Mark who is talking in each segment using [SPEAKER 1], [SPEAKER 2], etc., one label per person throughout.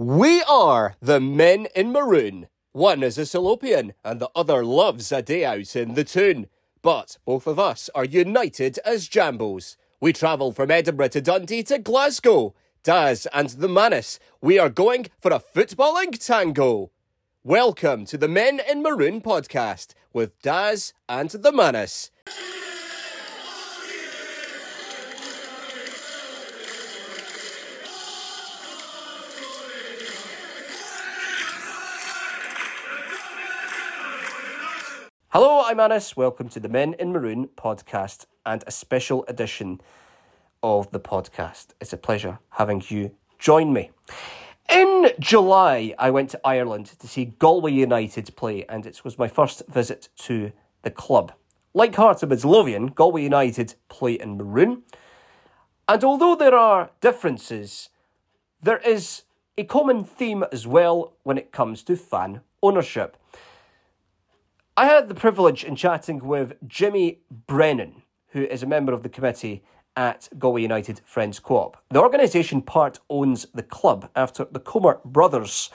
[SPEAKER 1] We are the men in maroon. One is a Salopian, and the other loves a day out in the Toon. But both of us are united as Jambos. We travel from Edinburgh to Dundee to Glasgow. Daz and the Manus, we are going for a footballing tango. Welcome to the Men in Maroon podcast with Daz and the Manus. Hello, I'm Anas. Welcome to the Men in Maroon podcast and a special edition of the podcast. It's a pleasure having you join me. In July, I went to Ireland to see Galway United play, and it was my first visit to the club. Like Hearts of Midlothian, Galway United play in maroon. And although there are differences, there is a common theme as well when it comes to fan ownership. I had the privilege in chatting with Jimmy Brennan, who is a member of the committee at Galway United Friends Co-op. The organisation part owns the club after the Comer brothers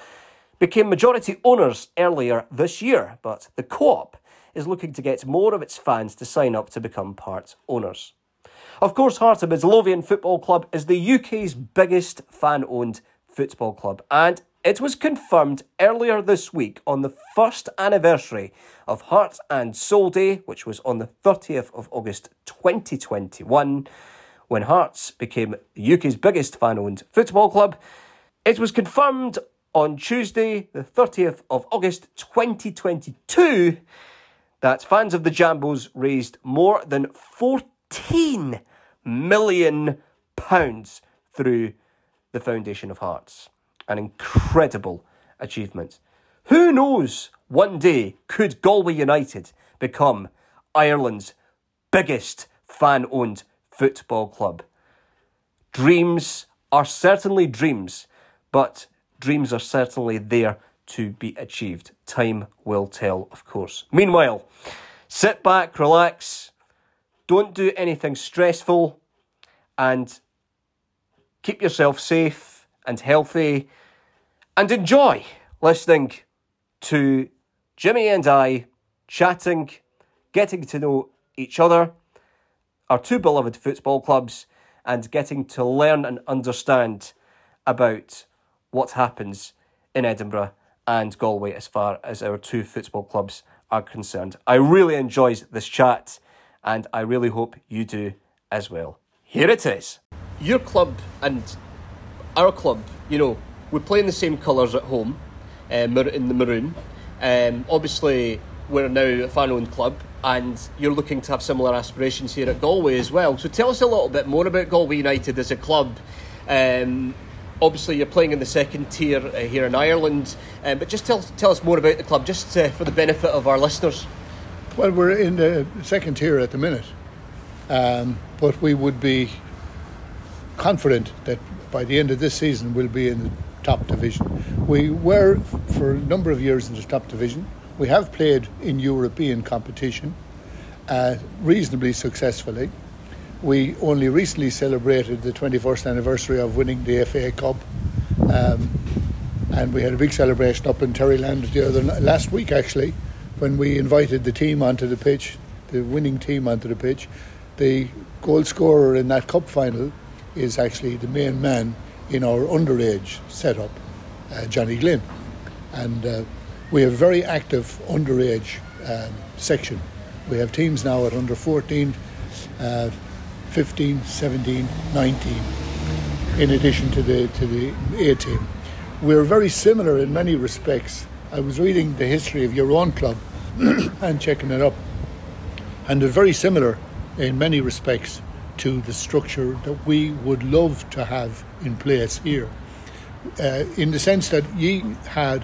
[SPEAKER 1] became majority owners earlier this year, but the co-op is looking to get more of its fans to sign up to become part owners. Of course, Heart of Midlothian Football Club is the UK's biggest fan-owned football club, and it was confirmed earlier this week on the first anniversary of Heart and Soul Day, which was on the 30th of August 2021, when Hearts became the UK's biggest fan owned football club. It was confirmed on Tuesday, the 30th of August 2022, that fans of the Jambos raised more than 14 million pounds through the Foundation of Hearts an incredible achievement. Who knows, one day could Galway United become Ireland's biggest fan owned football club? Dreams are certainly dreams, but dreams are certainly there to be achieved. Time will tell, of course. Meanwhile, sit back, relax, don't do anything stressful, and keep yourself safe and healthy and enjoy listening to Jimmy and I chatting, getting to know each other, our two beloved football clubs, and getting to learn and understand about what happens in Edinburgh and Galway as far as our two football clubs are concerned. I really enjoyed this chat and I really hope you do as well. Here it is. Your club and our club, you know, we play in the same colours at home, uh, in the maroon. Um, obviously, we're now a fan owned club, and you're looking to have similar aspirations here at Galway as well. So tell us a little bit more about Galway United as a club. Um, obviously, you're playing in the second tier uh, here in Ireland, uh, but just tell, tell us more about the club, just uh, for the benefit of our listeners.
[SPEAKER 2] Well, we're in the second tier at the minute, um, but we would be confident that by the end of this season we'll be in the top division. We were for a number of years in the top division. We have played in European competition uh, reasonably successfully. We only recently celebrated the 21st anniversary of winning the FA Cup. Um, and we had a big celebration up in Terryland the other last week actually when we invited the team onto the pitch, the winning team onto the pitch. The goal scorer in that cup final is actually the main man in our underage setup, uh, Johnny Glynn. And uh, we have a very active underage um, section. We have teams now at under 14, uh, 15, 17, 19, in addition to the, to the A team. We're very similar in many respects. I was reading the history of your own club and checking it up, and they're very similar in many respects to the structure that we would love to have in place here. Uh, in the sense that ye had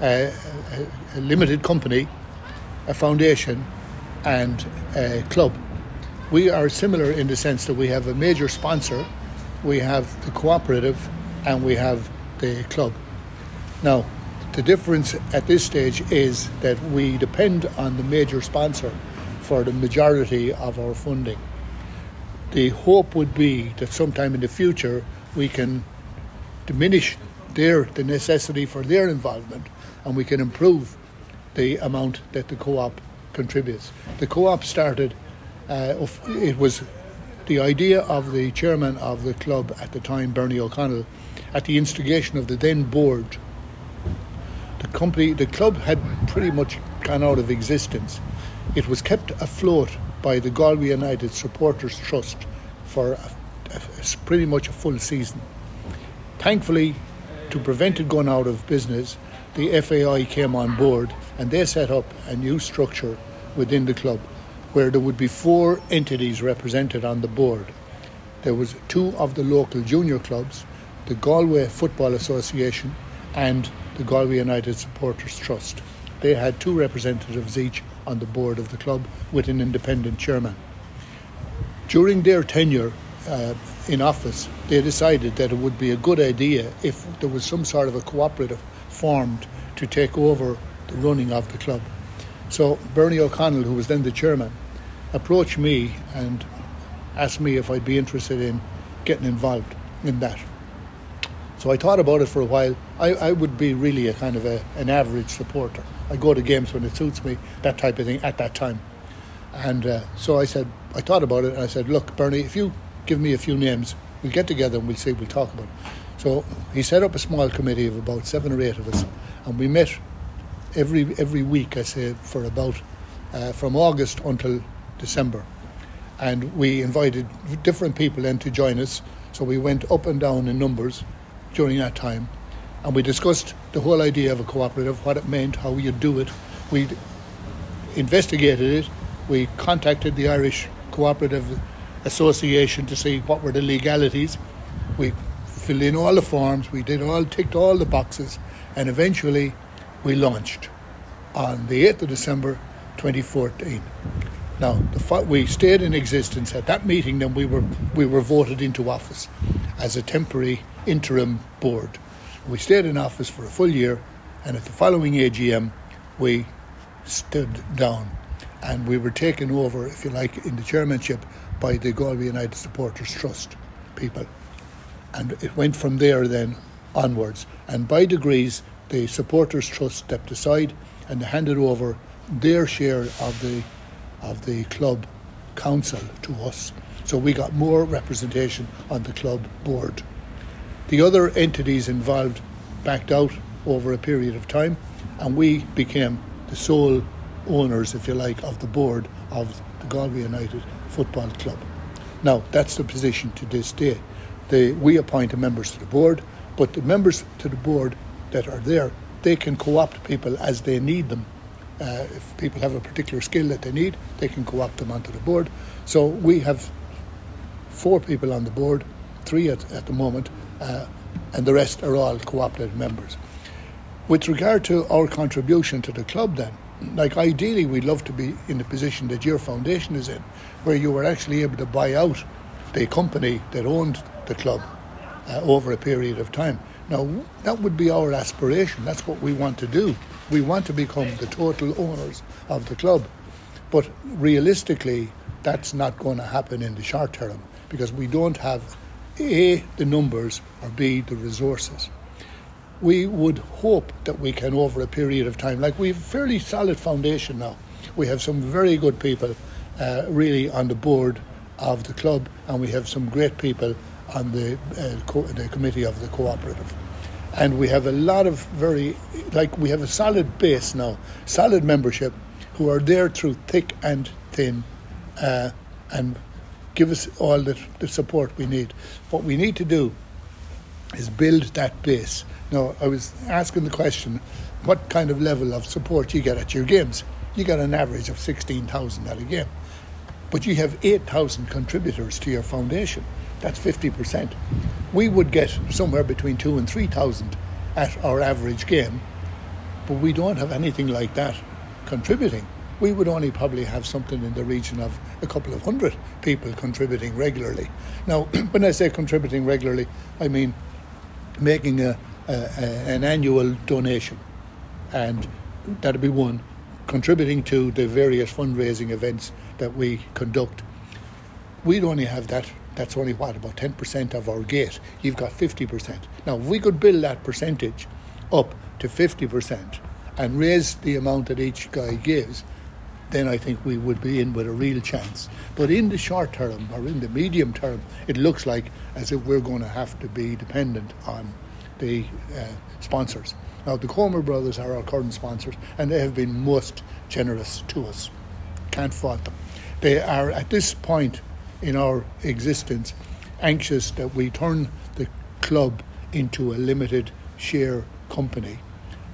[SPEAKER 2] a, a, a, limited company, a foundation, and a club. We are similar in the sense that we have a major sponsor, we have the cooperative, and we have the club. Now, the difference at this stage is that we depend on the major sponsor for the majority of our funding the hope would be that sometime in the future we can diminish their the necessity for their involvement, and we can improve the amount that the co-op contributes. The co-op started. Uh, it was the idea of the chairman of the club at the time, Bernie O'Connell, at the instigation of the then board. The company, the club had pretty much gone out of existence. It was kept afloat by the Galway United Supporters Trust for a, a, pretty much a full season. Thankfully, to prevent it going out of business, the FAI came on board and they set up a new structure within the club where there would be four entities represented on the board. There was two of the local junior clubs, the Galway Football Association and the Galway United Supporters Trust. They had two representatives each on the board of the club with an independent chairman. During their tenure uh, in office, they decided that it would be a good idea if there was some sort of a cooperative formed to take over the running of the club. So Bernie O'Connell, who was then the chairman, approached me and asked me if I'd be interested in getting involved in that. So I thought about it for a while. I, I would be really a kind of a, an average supporter. I go to games when it suits me, that type of thing at that time. And uh, so I said, I thought about it and I said, look, Bernie, if you give me a few names, we'll get together and we'll see, we'll talk about it. So he set up a small committee of about seven or eight of us, and we met every every week, I say, for about uh, from August until December. And we invited different people in to join us. So we went up and down in numbers during that time. And we discussed the whole idea of a cooperative, what it meant, how you do it. We investigated it. We contacted the Irish Cooperative Association to see what were the legalities. We filled in all the forms. We did all ticked all the boxes, and eventually we launched on the 8th of December 2014. Now, the, we stayed in existence at that meeting. Then we were we were voted into office as a temporary interim board. We stayed in office for a full year, and at the following AGM, we stood down, and we were taken over, if you like, in the chairmanship by the Galway United Supporters Trust people, and it went from there then onwards. And by degrees, the Supporters Trust stepped aside and handed over their share of the of the club council to us. So we got more representation on the club board. The other entities involved backed out over a period of time, and we became the sole owners, if you like, of the board of the Galway United Football Club. Now, that's the position to this day. We appoint the members to the board, but the members to the board that are there, they can co opt people as they need them uh, if people have a particular skill that they need, they can co-opt them onto the board. So we have four people on the board, three at, at the moment, uh, and the rest are all co-opted members. With regard to our contribution to the club, then, like ideally, we'd love to be in the position that your foundation is in, where you were actually able to buy out the company that owned the club uh, over a period of time. Now, that would be our aspiration. That's what we want to do. We want to become the total owners of the club. But realistically, that's not going to happen in the short term because we don't have A, the numbers, or B, the resources. We would hope that we can, over a period of time, like we have a fairly solid foundation now. We have some very good people uh, really on the board of the club, and we have some great people on the, uh, co- the committee of the cooperative and we have a lot of very like we have a solid base now, solid membership, who are there through thick and thin, uh, and give us all the, the support we need. What we need to do is build that base. Now, I was asking the question, what kind of level of support you get at your games? You get an average of sixteen thousand at a game, but you have eight thousand contributors to your foundation. That's 50%. We would get somewhere between two and 3,000 at our average game, but we don't have anything like that contributing. We would only probably have something in the region of a couple of hundred people contributing regularly. Now, when I say contributing regularly, I mean making a, a, a an annual donation, and that'd be one contributing to the various fundraising events that we conduct. We'd only have that that's only what about ten percent of our gate. You've got fifty percent. Now, if we could build that percentage up to fifty percent and raise the amount that each guy gives, then I think we would be in with a real chance. But in the short term or in the medium term, it looks like as if we're going to have to be dependent on the uh, sponsors. Now, the Comer brothers are our current sponsors, and they have been most generous to us. Can't fault them. They are at this point in our existence anxious that we turn the club into a limited share company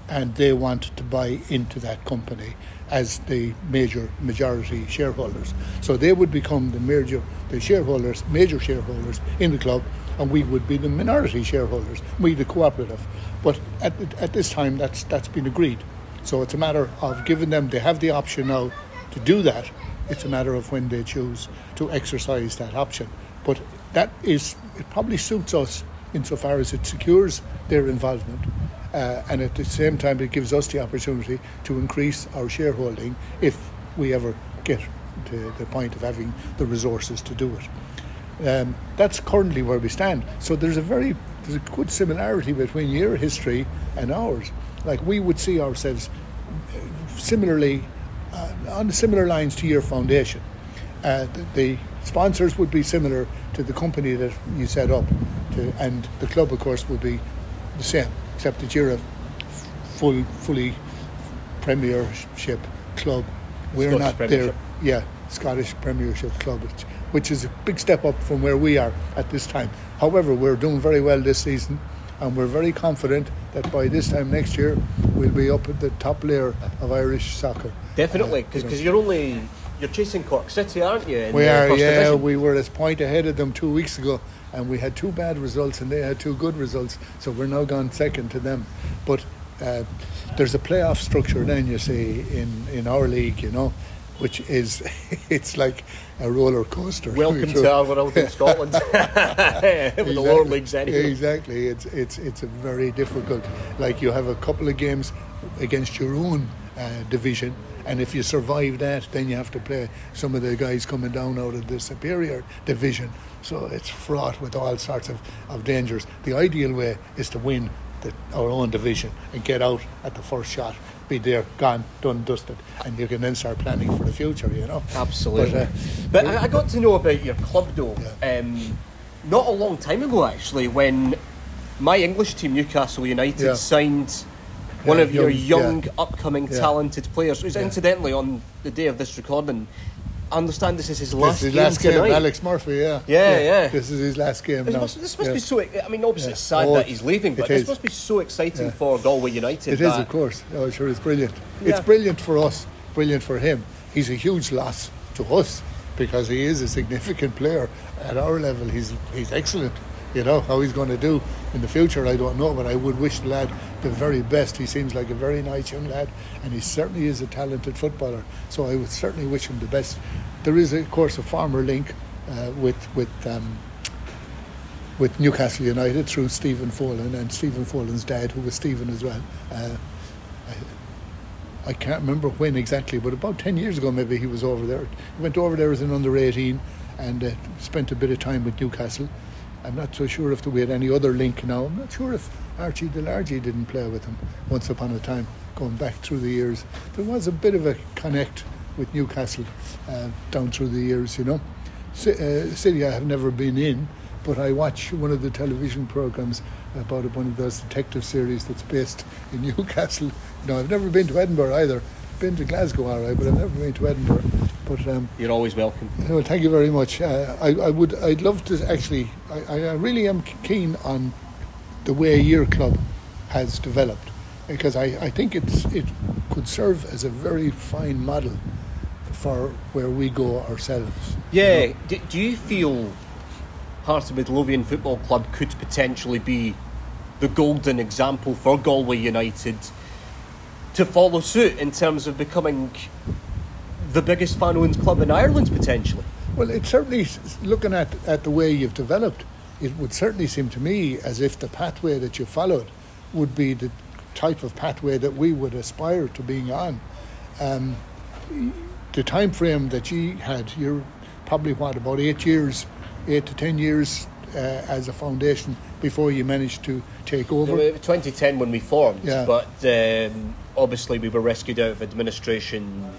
[SPEAKER 2] and they want to buy into that company as the major majority shareholders. So they would become the major the shareholders, major shareholders in the club, and we would be the minority shareholders, we the cooperative. But at, at this time, that's that's been agreed. So it's a matter of giving them. They have the option now to do that. It's a matter of when they choose to exercise that option. But that is it probably suits us insofar as it secures their involvement uh, and at the same time it gives us the opportunity to increase our shareholding if we ever get to the point of having the resources to do it. Um, that's currently where we stand. So there's a very there's a good similarity between your history and ours. Like we would see ourselves similarly uh, on similar lines to your foundation. Uh, the, the, sponsors would be similar to the company that you set up, to, and the club, of course, would be the same except that you're a full, fully Premiership club. We're
[SPEAKER 1] Scottish
[SPEAKER 2] not there. Yeah, Scottish Premiership club, which, which is a big step up from where we are at this time. However, we're doing very well this season, and we're very confident that by this time next year we'll be up at the top layer of Irish soccer.
[SPEAKER 1] Definitely, because uh, you are only you're chasing Cork City, aren't you?
[SPEAKER 2] we are, yeah. Division? We were a point ahead of them two weeks ago, and we had two bad results and they had two good results. So we're now gone second to them. But uh, there's a playoff structure then you see in in our league, you know, which is it's like a roller coaster.
[SPEAKER 1] Welcome to our world in Scotland with exactly. the lower leagues anyway.
[SPEAKER 2] Exactly, it's it's it's a very difficult. Like you have a couple of games against your own uh, division and if you survive that, then you have to play some of the guys coming down out of the superior division. So it's fraught with all sorts of, of dangers. The ideal way is to win the, our own division and get out at the first shot. Be there, gone, done, dusted, and you can then start planning for the future. You know.
[SPEAKER 1] Absolutely. But, uh, but I, I, got to know about your club though. Yeah. Um, not a long time ago, actually, when my English team, Newcastle United, yeah. signed one of your young, yeah. upcoming, yeah. talented players. Who's incidentally on the day of this recording. I understand this is his last,
[SPEAKER 2] his
[SPEAKER 1] game,
[SPEAKER 2] last
[SPEAKER 1] game tonight.
[SPEAKER 2] Alex Murphy, yeah.
[SPEAKER 1] Yeah, yeah.
[SPEAKER 2] This is his last game
[SPEAKER 1] this
[SPEAKER 2] now.
[SPEAKER 1] Must, this must be so. I mean, obviously it's sad oh, that he's leaving, but this must be so exciting for Galway United.
[SPEAKER 2] It is, of course. Oh, sure, it's brilliant. It's brilliant for us. Brilliant for him. He's a huge loss to us because he is a significant player at our level. He's he's excellent. You know how he's going to do in the future, I don't know, but I would wish the lad the very best. He seems like a very nice young lad, and he certainly is a talented footballer. So I would certainly wish him the best. There is, of course, a farmer link uh, with with. Um, with Newcastle United through Stephen Follen and Stephen Follen's dad, who was Stephen as well. Uh, I, I, can't remember when exactly, but about 10 years ago, maybe he was over there. He went over there as an under 18 and uh, spent a bit of time with Newcastle. I'm not so sure if we had any other link now. I'm not sure if Archie DeLargy didn't play with him once upon a time, going back through the years. There was a bit of a connect with Newcastle uh, down through the years, you know. C- uh, city I have never been in, but I watch one of the television programs about one of those detective series that's based in Newcastle. You know, I've never been to Edinburgh either. Been to Glasgow, all right, but I've never been to Edinburgh. But um,
[SPEAKER 1] you're always welcome.
[SPEAKER 2] Well, thank you very much. Uh, I, I, would, I'd love to actually. I, I really am keen on the way your club has developed because I, I think it's it could serve as a very fine model for where we go ourselves.
[SPEAKER 1] Yeah. You know? do, do you feel Hearts of Midlothian Football Club could potentially be the golden example for Galway United to follow suit in terms of becoming the biggest fan owned club in Ireland potentially.
[SPEAKER 2] Well, it certainly, looking at, at the way you've developed, it would certainly seem to me as if the pathway that you followed would be the type of pathway that we would aspire to being on. Um, the time frame that you had, you're probably what about eight years eight to ten years uh, as a foundation before you managed to take over.
[SPEAKER 1] No, 2010 when we formed,
[SPEAKER 2] Yeah.
[SPEAKER 1] but um, obviously we were rescued out of administration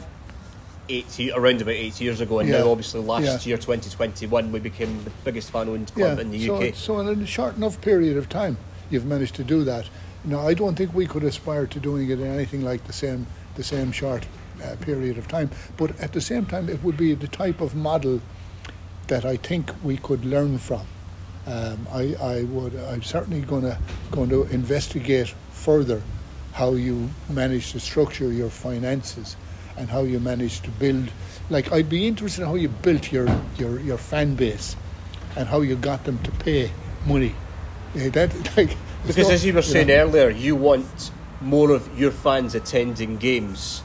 [SPEAKER 1] eight around about eight years ago, and
[SPEAKER 2] Yeah.
[SPEAKER 1] now obviously last
[SPEAKER 2] Yeah.
[SPEAKER 1] year 2021 we became the biggest fan-owned club in the
[SPEAKER 2] so,
[SPEAKER 1] UK.
[SPEAKER 2] So in a short enough period of time, you've managed to do that. Now, I don't think we could aspire to doing it in anything like the same the same short uh, period of time. But at the same time, it would be the type of model that I think we could learn from. Um, I, I would. I'm certainly going to going to investigate further how you manage to structure your finances and how you managed to build. Like I'd be interested in how you built your your, your fan base and how you got them to pay money. Yeah, that like
[SPEAKER 1] Because
[SPEAKER 2] no-
[SPEAKER 1] as you were saying
[SPEAKER 2] know,
[SPEAKER 1] earlier, you want more of your fans attending games,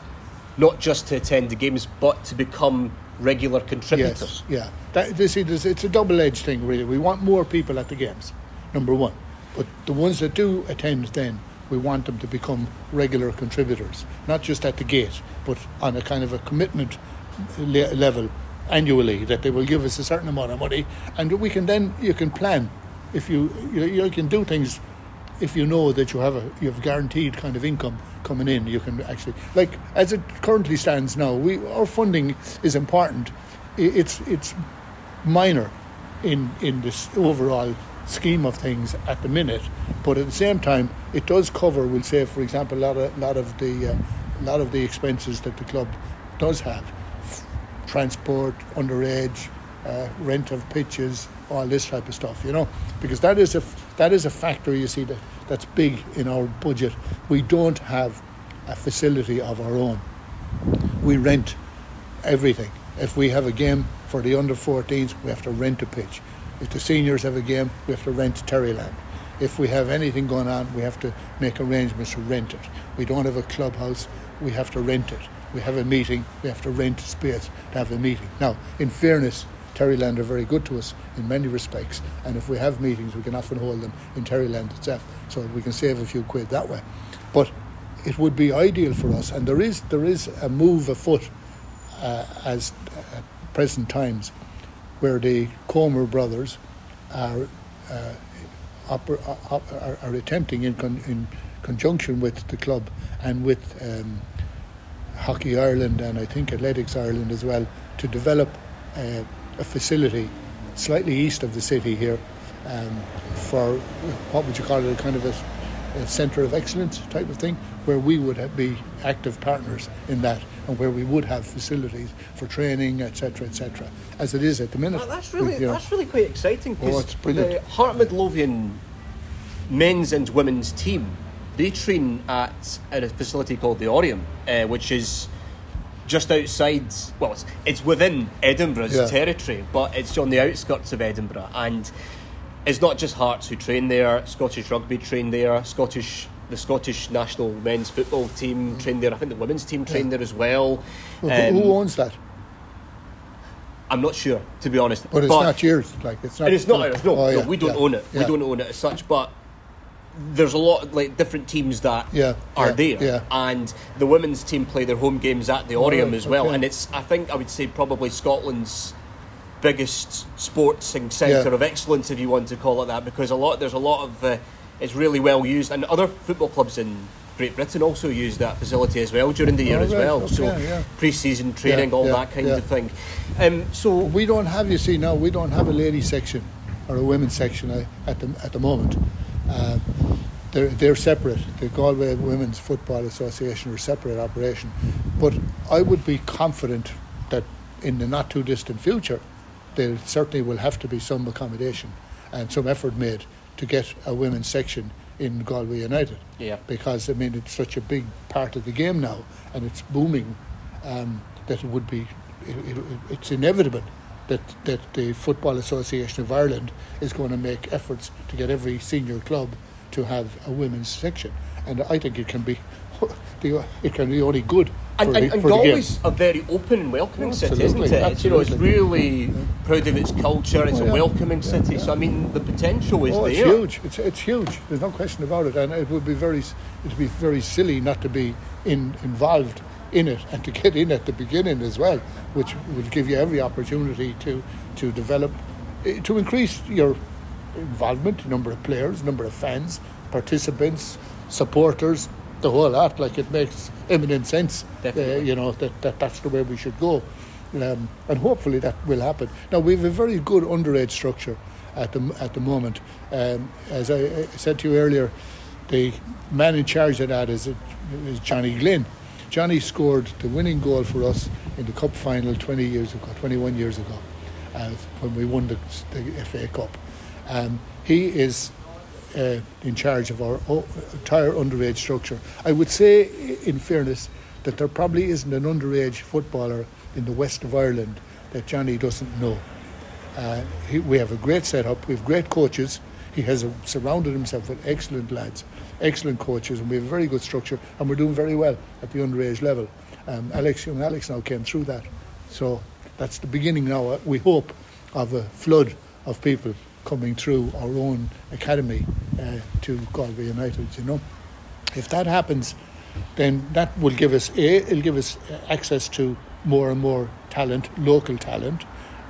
[SPEAKER 1] not just to attend the games, but to become regular contributors.
[SPEAKER 2] Yes, yeah. That, this, is, it's a double-edged thing, really. We want more people at the games, number one. But the ones that do attend, then we want them to become regular contributors, not just at the gate, but on a kind of a commitment le- level annually that they will give us a certain amount of money, and we can then you can plan if you you, you can do things if you know that you have a you have guaranteed kind of income coming in, you can actually like as it currently stands now. We our funding is important. It's it's minor in in this overall scheme of things at the minute, but at the same time, it does cover. We'll say, for example, a lot of lot of the uh, lot of the expenses that the club does have, transport, underage, uh, rent of pitches, all this type of stuff. You know, because that is a that is a factor. You see that that's big in our budget. We don't have a facility of our own. We rent everything. If we have a game for the under 14s, we have to rent a pitch. If the seniors have a game, we have to rent Terryland. If we have anything going on, we have to make arrangements to rent it. We don't have a clubhouse, we have to rent it. We have a meeting, we have to rent space to have a meeting. Now, in fairness, Terryland are very good to us in many respects, and if we have meetings, we can often hold them in Terryland itself, so we can save a few quid that way. But it would be ideal for us, and there is there is a move afoot uh, as at present times, where the Comer brothers are uh, oper- op- are, are attempting in, con- in conjunction with the club and with um, Hockey Ireland and I think Athletics Ireland as well to develop uh, a facility slightly east of the city here um, for what would you call it a kind of a, a centre of excellence type of thing where we would be active partners in that and where we would have facilities for training etc etc as it is at the minute
[SPEAKER 1] Well, that's really
[SPEAKER 2] You know.
[SPEAKER 1] that's really quite exciting.
[SPEAKER 2] Oh, it's brilliant.
[SPEAKER 1] The Heart Midlothian men's and women's team they train at, at a facility called the Oriam, uh, which is just outside. Well, it's, it's within Edinburgh's
[SPEAKER 2] Yeah.
[SPEAKER 1] territory, but it's on the outskirts of Edinburgh, and it's not just Hearts who train there. Scottish rugby train there. Scottish the Scottish national men's football team trained there. I think the women's team train there as well.
[SPEAKER 2] Well, who-
[SPEAKER 1] Um,
[SPEAKER 2] who owns that
[SPEAKER 1] I'm not sure, to be honest.
[SPEAKER 2] but it's not yours like it's not
[SPEAKER 1] It is not ours. No,
[SPEAKER 2] Oh,
[SPEAKER 1] no,
[SPEAKER 2] yeah,
[SPEAKER 1] we don't
[SPEAKER 2] yeah,
[SPEAKER 1] own it. We don't own it as such. But there's a lot of, like different teams that
[SPEAKER 2] Yeah,
[SPEAKER 1] are
[SPEAKER 2] yeah,
[SPEAKER 1] there,
[SPEAKER 2] yeah.
[SPEAKER 1] and the women's team play their home games at the Oriam
[SPEAKER 2] right,
[SPEAKER 1] as well.
[SPEAKER 2] okay.
[SPEAKER 1] And it's I think I would say probably Scotland's biggest sporting centre
[SPEAKER 2] Yeah.
[SPEAKER 1] of excellence, if you want to call it that, because a lot there's a lot of uh, it's really well used, and other football clubs in. Great Britain also use that facility as well during the year
[SPEAKER 2] Oh,
[SPEAKER 1] as well. so
[SPEAKER 2] okay, yeah.
[SPEAKER 1] pre-season training,
[SPEAKER 2] Yeah,
[SPEAKER 1] all
[SPEAKER 2] yeah,
[SPEAKER 1] that kind of thing. Um, so
[SPEAKER 2] We don't have, you see, now we don't have a ladies section or a women's section uh, at the at the moment. Uh, they're they're separate. The Galway Women's Football Association are a separate operation, but I would be confident that in the not too distant future, there certainly will have to be some accommodation and some effort made to get a women's section in Galway United.
[SPEAKER 1] Yeah.
[SPEAKER 2] Because I mean it's such a big part of the game now, and it's booming. Um, that it would be, it, it, it's inevitable that that the Football Association of Ireland is going to make efforts to get every senior club to have a women's section, and I think it can be, the- it can be only good.
[SPEAKER 1] And, and, and
[SPEAKER 2] for the game.
[SPEAKER 1] Galway's a very open and welcoming city, isn't it? It's, you know, it's really proud of its culture. It's
[SPEAKER 2] Oh,
[SPEAKER 1] a welcoming
[SPEAKER 2] Yeah,
[SPEAKER 1] city.
[SPEAKER 2] yeah.
[SPEAKER 1] So I mean, the potential is
[SPEAKER 2] Oh, it's
[SPEAKER 1] there.
[SPEAKER 2] huge. It's it's huge. There's no question about it, and it would be very it'd be very silly not to be in involved in it and to get in at the beginning as well, which would give you every opportunity to to develop eh, to increase your involvement, number of players, number of fans, participants, supporters, the whole lot. Like it makes eminent sense. Uh, you know that, that that's the way we should go, um, and hopefully that will happen. Now we have a very good underage structure at the at the moment. Um, as I, I said to you earlier, the man in charge of that is, is Johnny Glynn. Johnny scored the winning goal for us in the cup final 20 years ago, 21 years ago, uh, when we won the, the FA Cup. Um, he is uh, in charge of our entire underage structure. I would say, in fairness, that there probably isn't an underage footballer in the west of Ireland that Johnny doesn't know. Uh, he, we have a great setup, we have great coaches. He has a, surrounded himself with excellent lads, excellent coaches, and we have a very good structure, and we're doing very well at the underage level. Um, Alex, young Alex now came through that. So that's the beginning now, uh, we hope, of a flood of people coming through our own academy uh, to Galway United, you know. If that happens, then that will give us, A, it'll give us access to more and more talent, local talent.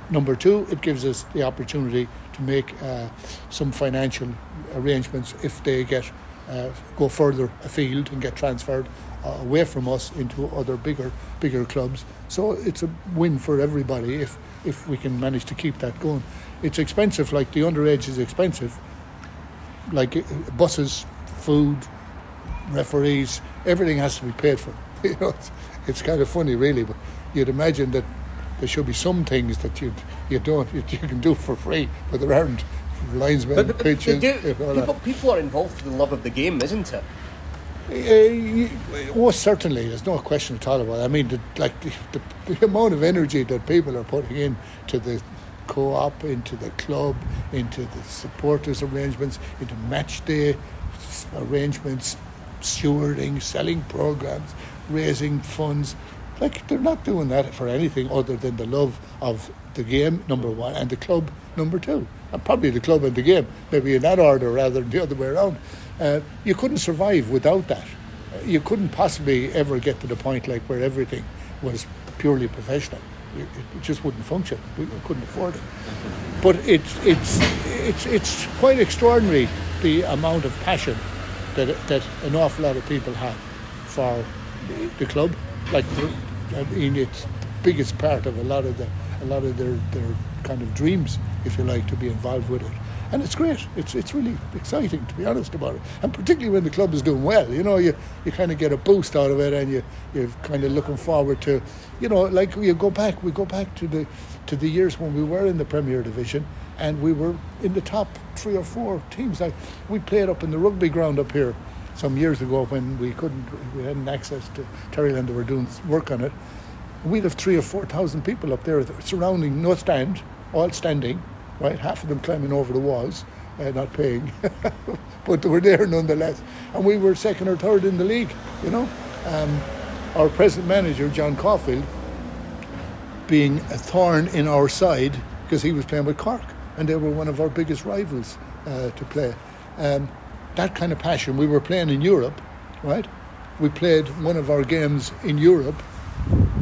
[SPEAKER 2] Number two, it gives us the opportunity to make uh, some financial arrangements if they get uh, go further afield and get transferred uh, away from us into other bigger bigger clubs. So it's a win for everybody if if we can manage to keep that going. It's expensive, like the underage is expensive, like uh, buses, food, referees, everything has to be paid for. You know, it's, it's kind of funny, really, but you'd imagine that there should be some things that you you don't you, you can do for free, but there aren't. Linesmen, but, but pitches,
[SPEAKER 1] do, people, people are involved for the love of the game, isn't it?
[SPEAKER 2] Uh, oh, certainly, there's no question at all about it. I mean, the, like the, the, the, amount of energy that people are putting in to the co-op, into the club, into the supporters arrangements, into match day arrangements, stewarding, selling programs, raising funds. Like they're not doing that for anything other than the love of the game, number one, and the club, number two. And probably the club and the game, maybe in that order rather than the other way around. Uh, you couldn't survive without that. You couldn't possibly ever get to the point like where everything was purely professional. It, just wouldn't function. We couldn't afford it. But it's it's it's it's quite extraordinary the amount of passion that that an awful lot of people have for the club like I mean, it's the biggest part of a lot of the a lot of their their kind of dreams, if you like, to be involved with it. And it's great. It's it's really exciting to be honest about it. And particularly when the club is doing well, you know, you, you kind of get a boost out of it, and you you're kind of looking forward to, you know, like you go back, we go back to the to the years when we were in the Premier Division, and we were in the top three or four teams. Like we played up in the rugby ground up here some years ago when we couldn't, we hadn't access to Terryland, they were doing work on it. We'd have three or four thousand people up there surrounding, no stand, all standing, right? Half of them climbing over the walls, uh, not paying, but they were there nonetheless. And we were second or third in the league, you know. Um, our present manager, John Caulfield, being a thorn in our side because he was playing with Cork and they were one of our biggest rivals uh, to play. Um, that kind of passion. We were playing in Europe, right? We played one of our games in Europe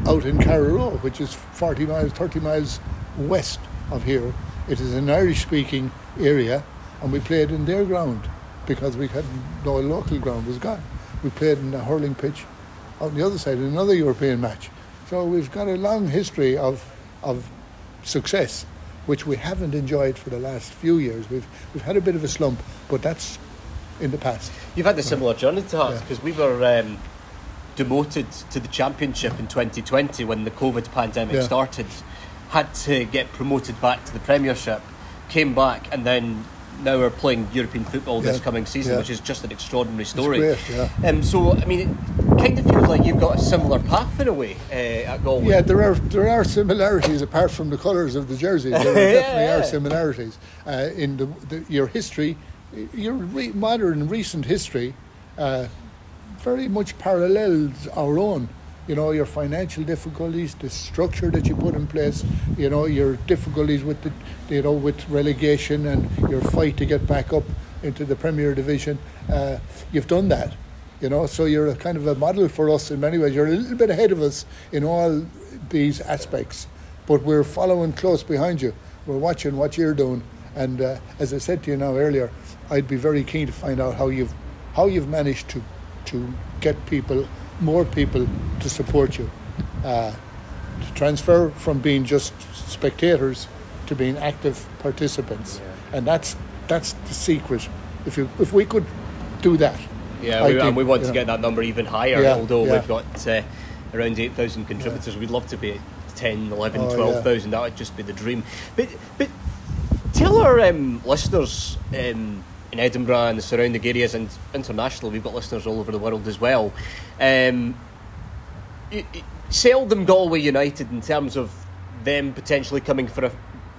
[SPEAKER 2] out in Carraroe, which is 40 miles, 30 miles west of here. It is an Irish speaking area, and we played in their ground because we had no local ground was gone. We played in a hurling pitch on the other side in another European match. So we've got a long history of, of success, which we haven't enjoyed for the last few years. We've, we've had a bit of a slump, but that's in the past.
[SPEAKER 1] You've had a similar journey to us because yeah. we were um, demoted to the championship in 2020 when the COVID pandemic yeah. started. Had to get promoted back to the Premiership, came back, and then now we're playing European football this coming season, which is just an extraordinary story.
[SPEAKER 2] Great, yeah.
[SPEAKER 1] um, so, I mean, it kind of feels like you've got a similar path in a way uh, at Galway.
[SPEAKER 2] Yeah, there are there are similarities apart from the colours of the jerseys. There definitely are similarities uh, in the, the, your history your re- modern recent history uh, very much parallels our own. You know, your financial difficulties, the structure that you put in place, you know, your difficulties with the, you know, with relegation and your fight to get back up into the Premier Division. Uh, you've done that, you know, so you're a kind of a model for us in many ways. You're a little bit ahead of us in all these aspects, but we're following close behind you we're watching what you're doing, and uh, as I said to you now earlier, I'd be very keen to find out how you've how you've managed to to get people, more people, to support you, uh, to transfer from being just spectators to being active participants,
[SPEAKER 1] Yeah.
[SPEAKER 2] and that's that's the secret. If you if we could do that,
[SPEAKER 1] Yeah, we,
[SPEAKER 2] think,
[SPEAKER 1] and we want to
[SPEAKER 2] know.
[SPEAKER 1] get that number even higher,
[SPEAKER 2] Yeah,
[SPEAKER 1] although
[SPEAKER 2] yeah.
[SPEAKER 1] we've got uh, around 8,000 contributors. We'd love to be at 10, 11,
[SPEAKER 2] Oh,
[SPEAKER 1] 12,000. That would just be the dream. But, but tell our um, listeners um, in Edinburgh and the surrounding areas and internationally, we've got listeners all over the world as well. Um, sell Galway United in terms of them potentially coming for a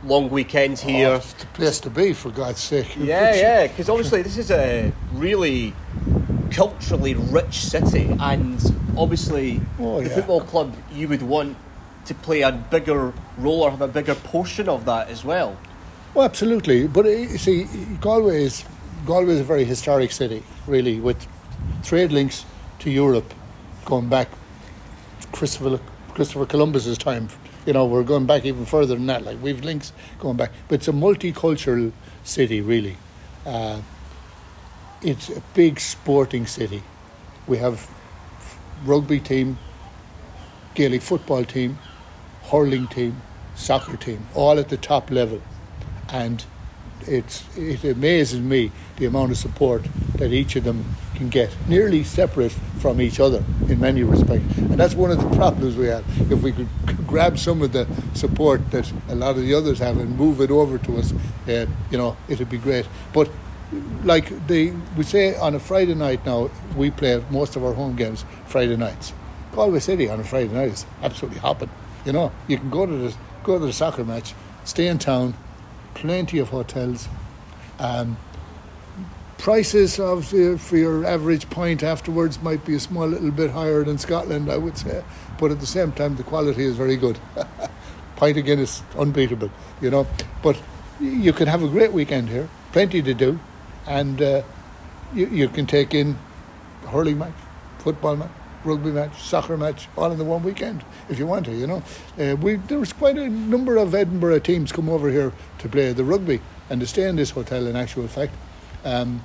[SPEAKER 1] long weekend here.
[SPEAKER 2] Oh, it's the place to be for God's sake.
[SPEAKER 1] Yeah, yeah, because obviously this is a really culturally rich city, and obviously
[SPEAKER 2] Oh,
[SPEAKER 1] the
[SPEAKER 2] yeah.
[SPEAKER 1] football club you would want to play a bigger role or have a bigger portion of that as well.
[SPEAKER 2] Well, absolutely. But uh, you see, Galway is Galway is a very historic city, really, with trade links to Europe going back to Christopher Christopher Columbus's time. You know, we're going back even further than that. Like we've links going back, but it's a multicultural city, really. Uh, it's a big sporting city. We have rugby team, Gaelic football team, hurling team, soccer team, all at the top level. And it's, it amazes me the amount of support that each of them can get, nearly separate from each other in many respects. And that's one of the problems we have. If we could grab some of the support that a lot of the others have and move it over to us, uh, you know, it'd be great. But like the we say on a Friday night now, we play most of our home games Friday nights. Galway City on a Friday night is absolutely hopping. You know, you can go to the go to the soccer match, stay in town, plenty of hotels. Um, prices of uh, for your average pint afterwards might be a small little bit higher than Scotland, I would say, but at the same time the quality is very good. pint again is unbeatable, you know. But you can have a great weekend here, plenty to do, and uh, you, you can take in hurling match, football match, rugby match, soccer match, all in the one weekend if you want to. You know, uh, we there was quite a number of Edinburgh teams come over here to play the rugby and to stay in this hotel. In actual fact. Um,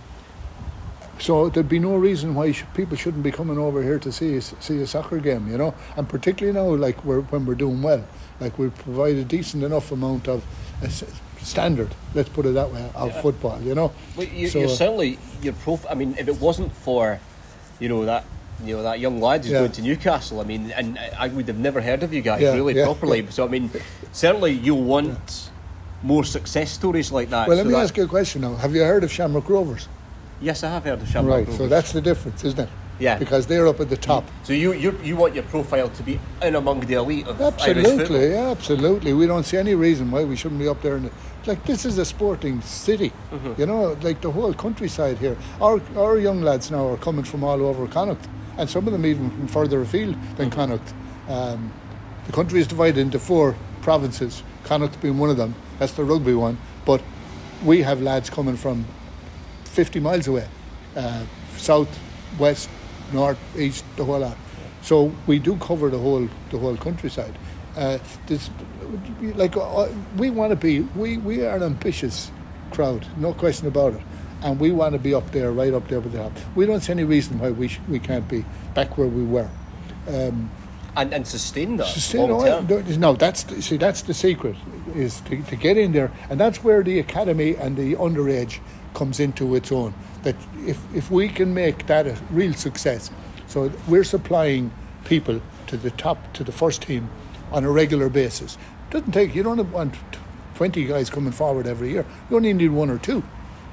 [SPEAKER 2] so there'd be no reason why sh- people shouldn't be coming over here to see a, see a soccer game, you know. And particularly now, like we're, when we're doing well, like we provide a decent enough amount of uh, standard, let's put it that way, of
[SPEAKER 1] Yeah.
[SPEAKER 2] football, you know.
[SPEAKER 1] Well, you,
[SPEAKER 2] So,
[SPEAKER 1] you're certainly your prof. I mean, if it wasn't for, you know that. You know that young lad who's
[SPEAKER 2] Yeah.
[SPEAKER 1] going to Newcastle. I mean, and I would have never heard of you guys
[SPEAKER 2] Yeah,
[SPEAKER 1] really
[SPEAKER 2] yeah,
[SPEAKER 1] properly. So I mean, certainly you'll want more success stories like that.
[SPEAKER 2] Well, let
[SPEAKER 1] so
[SPEAKER 2] me
[SPEAKER 1] that-
[SPEAKER 2] ask you a question now. Have you heard of Shamrock Rovers?
[SPEAKER 1] Yes, I have heard of Shamrock Rovers.
[SPEAKER 2] right. So that's the difference, isn't it?
[SPEAKER 1] Yeah.
[SPEAKER 2] Because they're up at the top.
[SPEAKER 1] So you you you want your profile to be in among the elite of.
[SPEAKER 2] Absolutely, yeah, absolutely. We don't see any reason why we shouldn't be up there. In the, like this is a sporting city,
[SPEAKER 1] Mm-hmm.
[SPEAKER 2] you know, like the whole countryside here. Our our young lads now are coming from all over Connacht, and some of them even from further afield than. Connacht. Um, the country is divided into four provinces. Connacht being one of them. That's the rugby one. But we have lads coming from 50 miles away, uh, south, west, north, east, the whole lot. So we do cover the whole the whole countryside. Uh, this, like uh, we want to be, we, we are an ambitious crowd, no question about it, and we want to be up there, right up there with the top. We don't see any reason why we sh- we can't be back where we were. Um,
[SPEAKER 1] and and sustain that
[SPEAKER 2] Sustain- no, no, that's the, see that's the secret is to, to get in there, and that's where the academy and the underage comes into its own. That if if we can make that a real success, so we're supplying people to the top to the first team on a regular basis. Doesn't take you don't want twenty guys coming forward every year. You only need one or two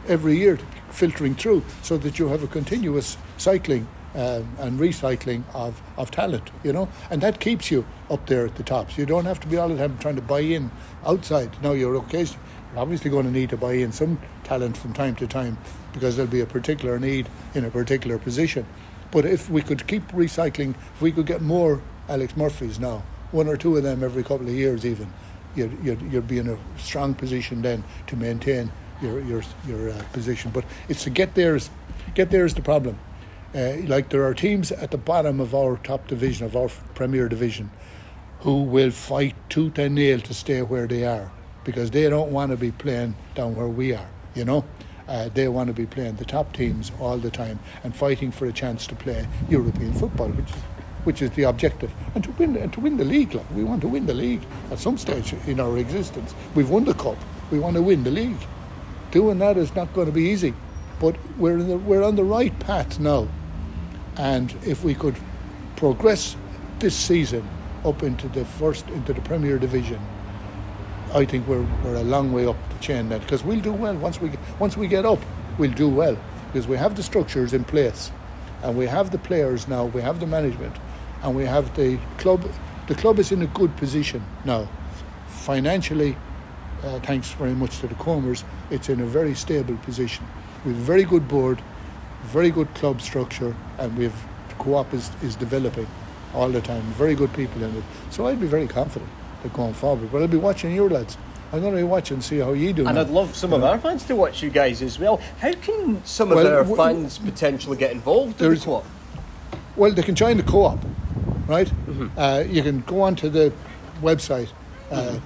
[SPEAKER 2] every year filtering through so that you have a continuous cycling um, and recycling of, of talent, you know, and that keeps you up there at the tops. You don't have to be all the time trying to buy in outside. Now you're occasionally, you're obviously going to need to buy in some talent from time to time because there'll be a particular need in a particular position. But if we could keep recycling, if we could get more Alex Murphys now, one or two of them every couple of years even, you'd, you'd, you'd be in a strong position then to maintain your your your uh, position. But it's to get there is get there is the problem. Uh, like there are teams at the bottom of our top division of our Premier Division who will fight tooth and nail to stay where they are. because they don't want to be playing down where we are, you know. Uh, they want to be playing the top teams all the time and fighting for a chance to play European football, which is which is the objective, and to win and to win the league. Like we want to win the league at some stage in our existence. We've won the cup. We want to win the league. Doing that is not going to be easy, but we're the, we're on the right path now. And if we could progress this season up into the first into the Premier Division, I think we're, we're a long way up the chain then because we'll do well once we once we get up. We'll do well because we have the structures in place, and we have the players now. We have the management and we have the club. The club is in a good position now, financially. Uh, thanks very much to the Comers, it's in a very stable position. We have a very good board, very good club structure, and we have co-op is, is developing all the time. Very good people in it. So I'd be very confident that going forward. But I'll be watching your lads. I'm going to be watching and see how you do.
[SPEAKER 1] And
[SPEAKER 2] now.
[SPEAKER 1] I'd love some of our fans to watch you guys as well. How can some of our
[SPEAKER 2] w-
[SPEAKER 1] fans potentially get involved in the co-op?
[SPEAKER 2] Well, they can join the co-op, right? Uh, you can go onto the website, uh,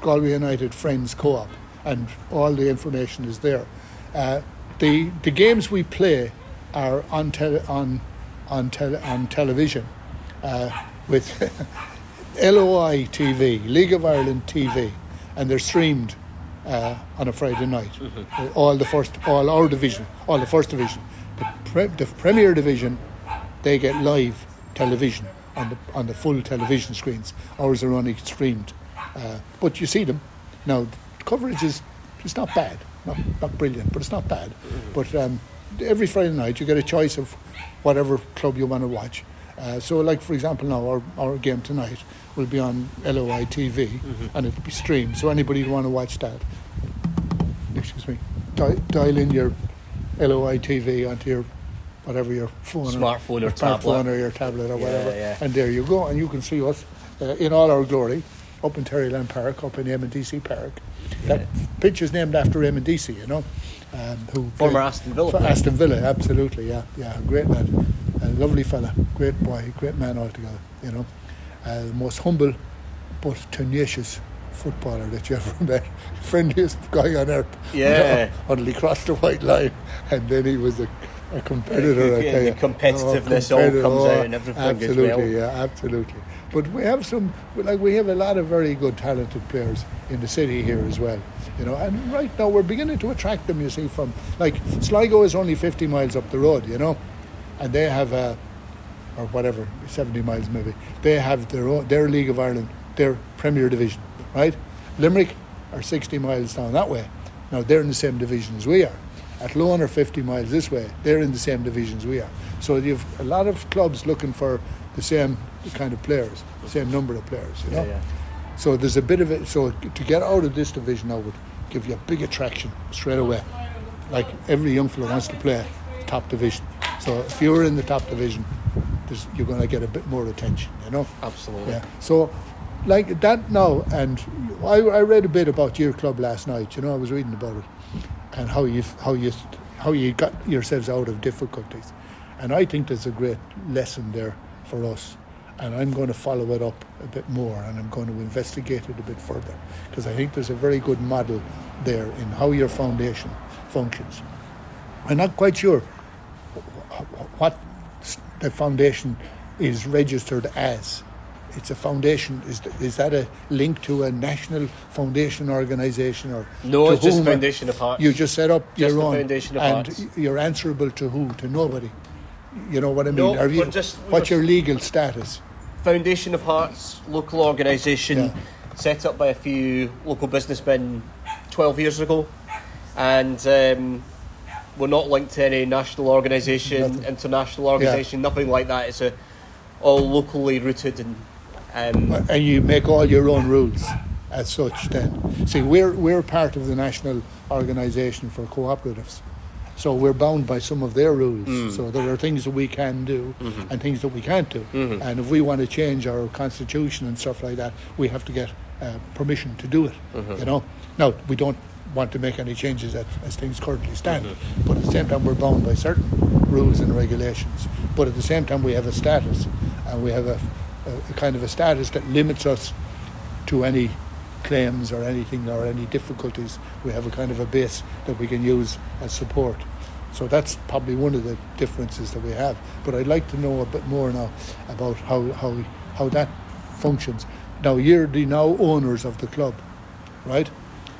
[SPEAKER 2] Galway United Friends Co-op, and all the information is there. Uh, the the games we play are on tele, on on tele, on television uh, with LOI TV, League of Ireland TV, and they're streamed uh, on a Friday night. Uh, All the first, all our division, all the first division, the, pre, the Premier Division, they get live television on the on the full television screens. Ours are only streamed, uh, but you see them. Now the coverage is it's not bad, not not brilliant, but it's not bad. But um, every Friday night you get a choice of whatever club you want to watch. Uh, so, like for example, now our, our game tonight will be on LOI TV and it'll be streamed. So anybody who want to watch that, excuse me, di- dial in your LOI TV onto your whatever your phone,
[SPEAKER 1] Smartphone or
[SPEAKER 2] your
[SPEAKER 1] tablet.
[SPEAKER 2] smartphone or your tablet or
[SPEAKER 1] Yeah,
[SPEAKER 2] whatever,
[SPEAKER 1] yeah.
[SPEAKER 2] and there you go, and you can see us uh, in all our glory up in Terryland Park, up in Eamonn Deacy Park. That pitch is named after Eamonn Deacy, you know, um, who
[SPEAKER 1] Former Aston Villa
[SPEAKER 2] for. Aston Villa, absolutely, yeah, yeah, great man, a lovely fella, great boy, great man altogether, you know, uh, the most humble but tenacious footballer that you ever met, friendliest guy on earth.
[SPEAKER 1] Yeah.
[SPEAKER 2] until he crossed the white line, and then he was a, a competitor. I
[SPEAKER 1] Yeah, the
[SPEAKER 2] you.
[SPEAKER 1] competitiveness all
[SPEAKER 2] competitor,
[SPEAKER 1] comes out and everything as
[SPEAKER 2] Absolutely,
[SPEAKER 1] well.
[SPEAKER 2] yeah, absolutely. But we have some, like we have a lot of very good, talented players in the city here as well. You know, and right now we're beginning to attract them. You see, from like Sligo is only 50 miles up the road. You know, and they have a, or whatever, 70 miles maybe. They have their own, their League of Ireland, their Premier Division, right? Limerick are 60 miles down that way. Now they're in the same division as we are. At Athlone are 50 miles this way. They're in the same division as we are. So you've a lot of clubs looking for the same kind of players, the same number of players. You know.
[SPEAKER 1] Yeah, yeah.
[SPEAKER 2] So there's a bit of it. So to get out of this division I would give you a big attraction straight away. Like every young fellow wants to play top division. So if you're in the top division, there's, you're going to get a bit more attention. You know.
[SPEAKER 1] Absolutely.
[SPEAKER 2] Yeah. So, like that now, and I, I read a bit about your club last night. You know, I was reading about it, and how you how you how you got yourselves out of difficulties, and I think there's a great lesson there for us. And I'm going to follow it up a bit more, and I'm going to investigate it a bit further because I think there's a very good model there in how your foundation functions. I'm not quite sure what the foundation is registered as. It's a foundation. Is, is that a link to a national foundation organisation or
[SPEAKER 1] No, it's just? Foundation of Hearts.
[SPEAKER 2] You just set up
[SPEAKER 1] Just
[SPEAKER 2] your own,
[SPEAKER 1] Foundation of
[SPEAKER 2] and
[SPEAKER 1] Hearts.
[SPEAKER 2] you're answerable to who? To nobody. You know what I mean?
[SPEAKER 1] No,
[SPEAKER 2] Are you,
[SPEAKER 1] just-
[SPEAKER 2] what's your legal status?
[SPEAKER 1] Foundation of Hearts, local organisation,
[SPEAKER 2] Yeah.
[SPEAKER 1] set up by a few local businessmen 12 years ago. And um, we're not linked to any national organisation,
[SPEAKER 2] Nothing.
[SPEAKER 1] international organisation, nothing like that. It's a, all locally rooted and. Um,
[SPEAKER 2] and you make all your own rules as such then see we're we're part of the national organization for cooperatives so we're bound by some of their rules. Mm. So there are things that we can do mm-hmm. and things that we can't do. Mm-hmm. And if we want to change our constitution and stuff like that we have to get uh, permission to do it mm-hmm. you know? Now we don't want to make any changes as, as things currently stand. But at the same time we're bound by certain rules and regulations. But at the same time we have a status and we have a, a, a kind of a status that limits us to any claims or anything or any difficulties, we have a kind of a base that we can use as support. So that's probably one of the differences that we have. But I'd like to know a bit more now about how how how that functions. Now you're the now owners of the club, right?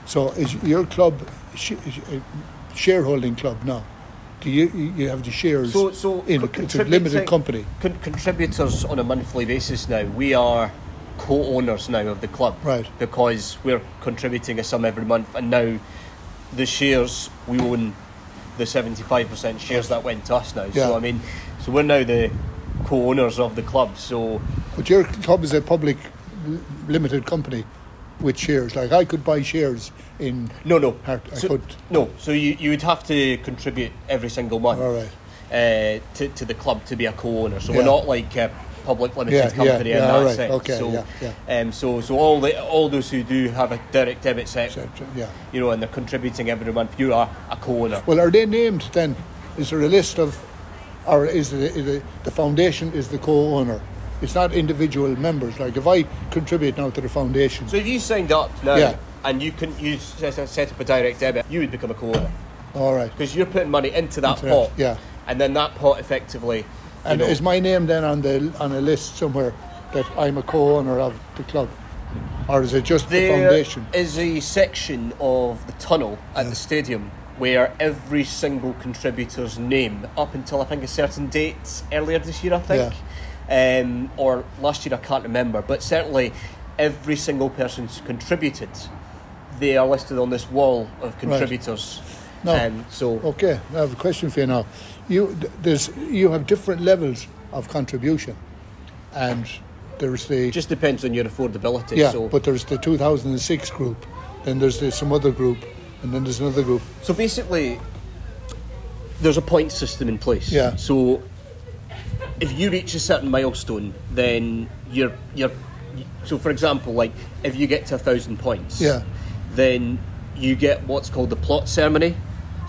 [SPEAKER 2] So is your club sh- a uh, shareholding club now? Do you you have the shares
[SPEAKER 1] So, so
[SPEAKER 2] in a, it's a limited
[SPEAKER 1] uh,
[SPEAKER 2] company?
[SPEAKER 1] Con- contributors on a monthly basis now. We are co-owners now of the club,
[SPEAKER 2] Right.
[SPEAKER 1] Because we're contributing a sum every month, and now the shares we own the seventy-five percent shares that went to us now.
[SPEAKER 2] Yeah.
[SPEAKER 1] So I mean, so we're now the co-owners of the club. So
[SPEAKER 2] But your club is a public limited company with shares. Like I could buy shares in.
[SPEAKER 1] no, no,
[SPEAKER 2] I
[SPEAKER 1] so,
[SPEAKER 2] could-
[SPEAKER 1] no. So you you would have to contribute every single month.
[SPEAKER 2] All right.
[SPEAKER 1] uh, to, to the club to be a co-owner. So
[SPEAKER 2] Yeah.
[SPEAKER 1] we're not like a public limited
[SPEAKER 2] Yeah,
[SPEAKER 1] company in
[SPEAKER 2] yeah,
[SPEAKER 1] that
[SPEAKER 2] all right,
[SPEAKER 1] sense.
[SPEAKER 2] okay,
[SPEAKER 1] so, Um, so so all the all those who do have a direct debit set,
[SPEAKER 2] yeah.
[SPEAKER 1] you know, and they're contributing every month, you are a co-owner.
[SPEAKER 2] Well, are they named then? Is there a list of, or is the, is the, the foundation is the co-owner? It's not individual members. Like if I contribute now to the foundation,
[SPEAKER 1] So if you signed up now
[SPEAKER 2] Yeah.
[SPEAKER 1] and you can you set, up a direct debit, you would become a co-owner
[SPEAKER 2] all right.
[SPEAKER 1] because you're putting money into that
[SPEAKER 2] Into that,
[SPEAKER 1] pot,
[SPEAKER 2] yeah.
[SPEAKER 1] and then that pot effectively. You
[SPEAKER 2] And
[SPEAKER 1] know,
[SPEAKER 2] is my name then on the on a list somewhere that I'm a co-owner of the club, or is it just the foundation?
[SPEAKER 1] is a section of the tunnel at the stadium where every single contributor's name, up until I think a certain date earlier this year, I think, um, or last year, I can't remember, but certainly every single person's contributed. They are listed on this wall of contributors.
[SPEAKER 2] No.
[SPEAKER 1] Um, so
[SPEAKER 2] Okay, I have a question for you now. You there's you have different levels of contribution, and there's the
[SPEAKER 1] just depends on your affordability.
[SPEAKER 2] yeah,
[SPEAKER 1] so,
[SPEAKER 2] but there's the 2006 group, then there's the, some other group, and then there's another group.
[SPEAKER 1] So basically, there's a point system in place.
[SPEAKER 2] Yeah.
[SPEAKER 1] So if you reach a certain milestone, then you're you're. So for example, like if you get to a thousand points,
[SPEAKER 2] Yeah.
[SPEAKER 1] then you get what's called the plot ceremony.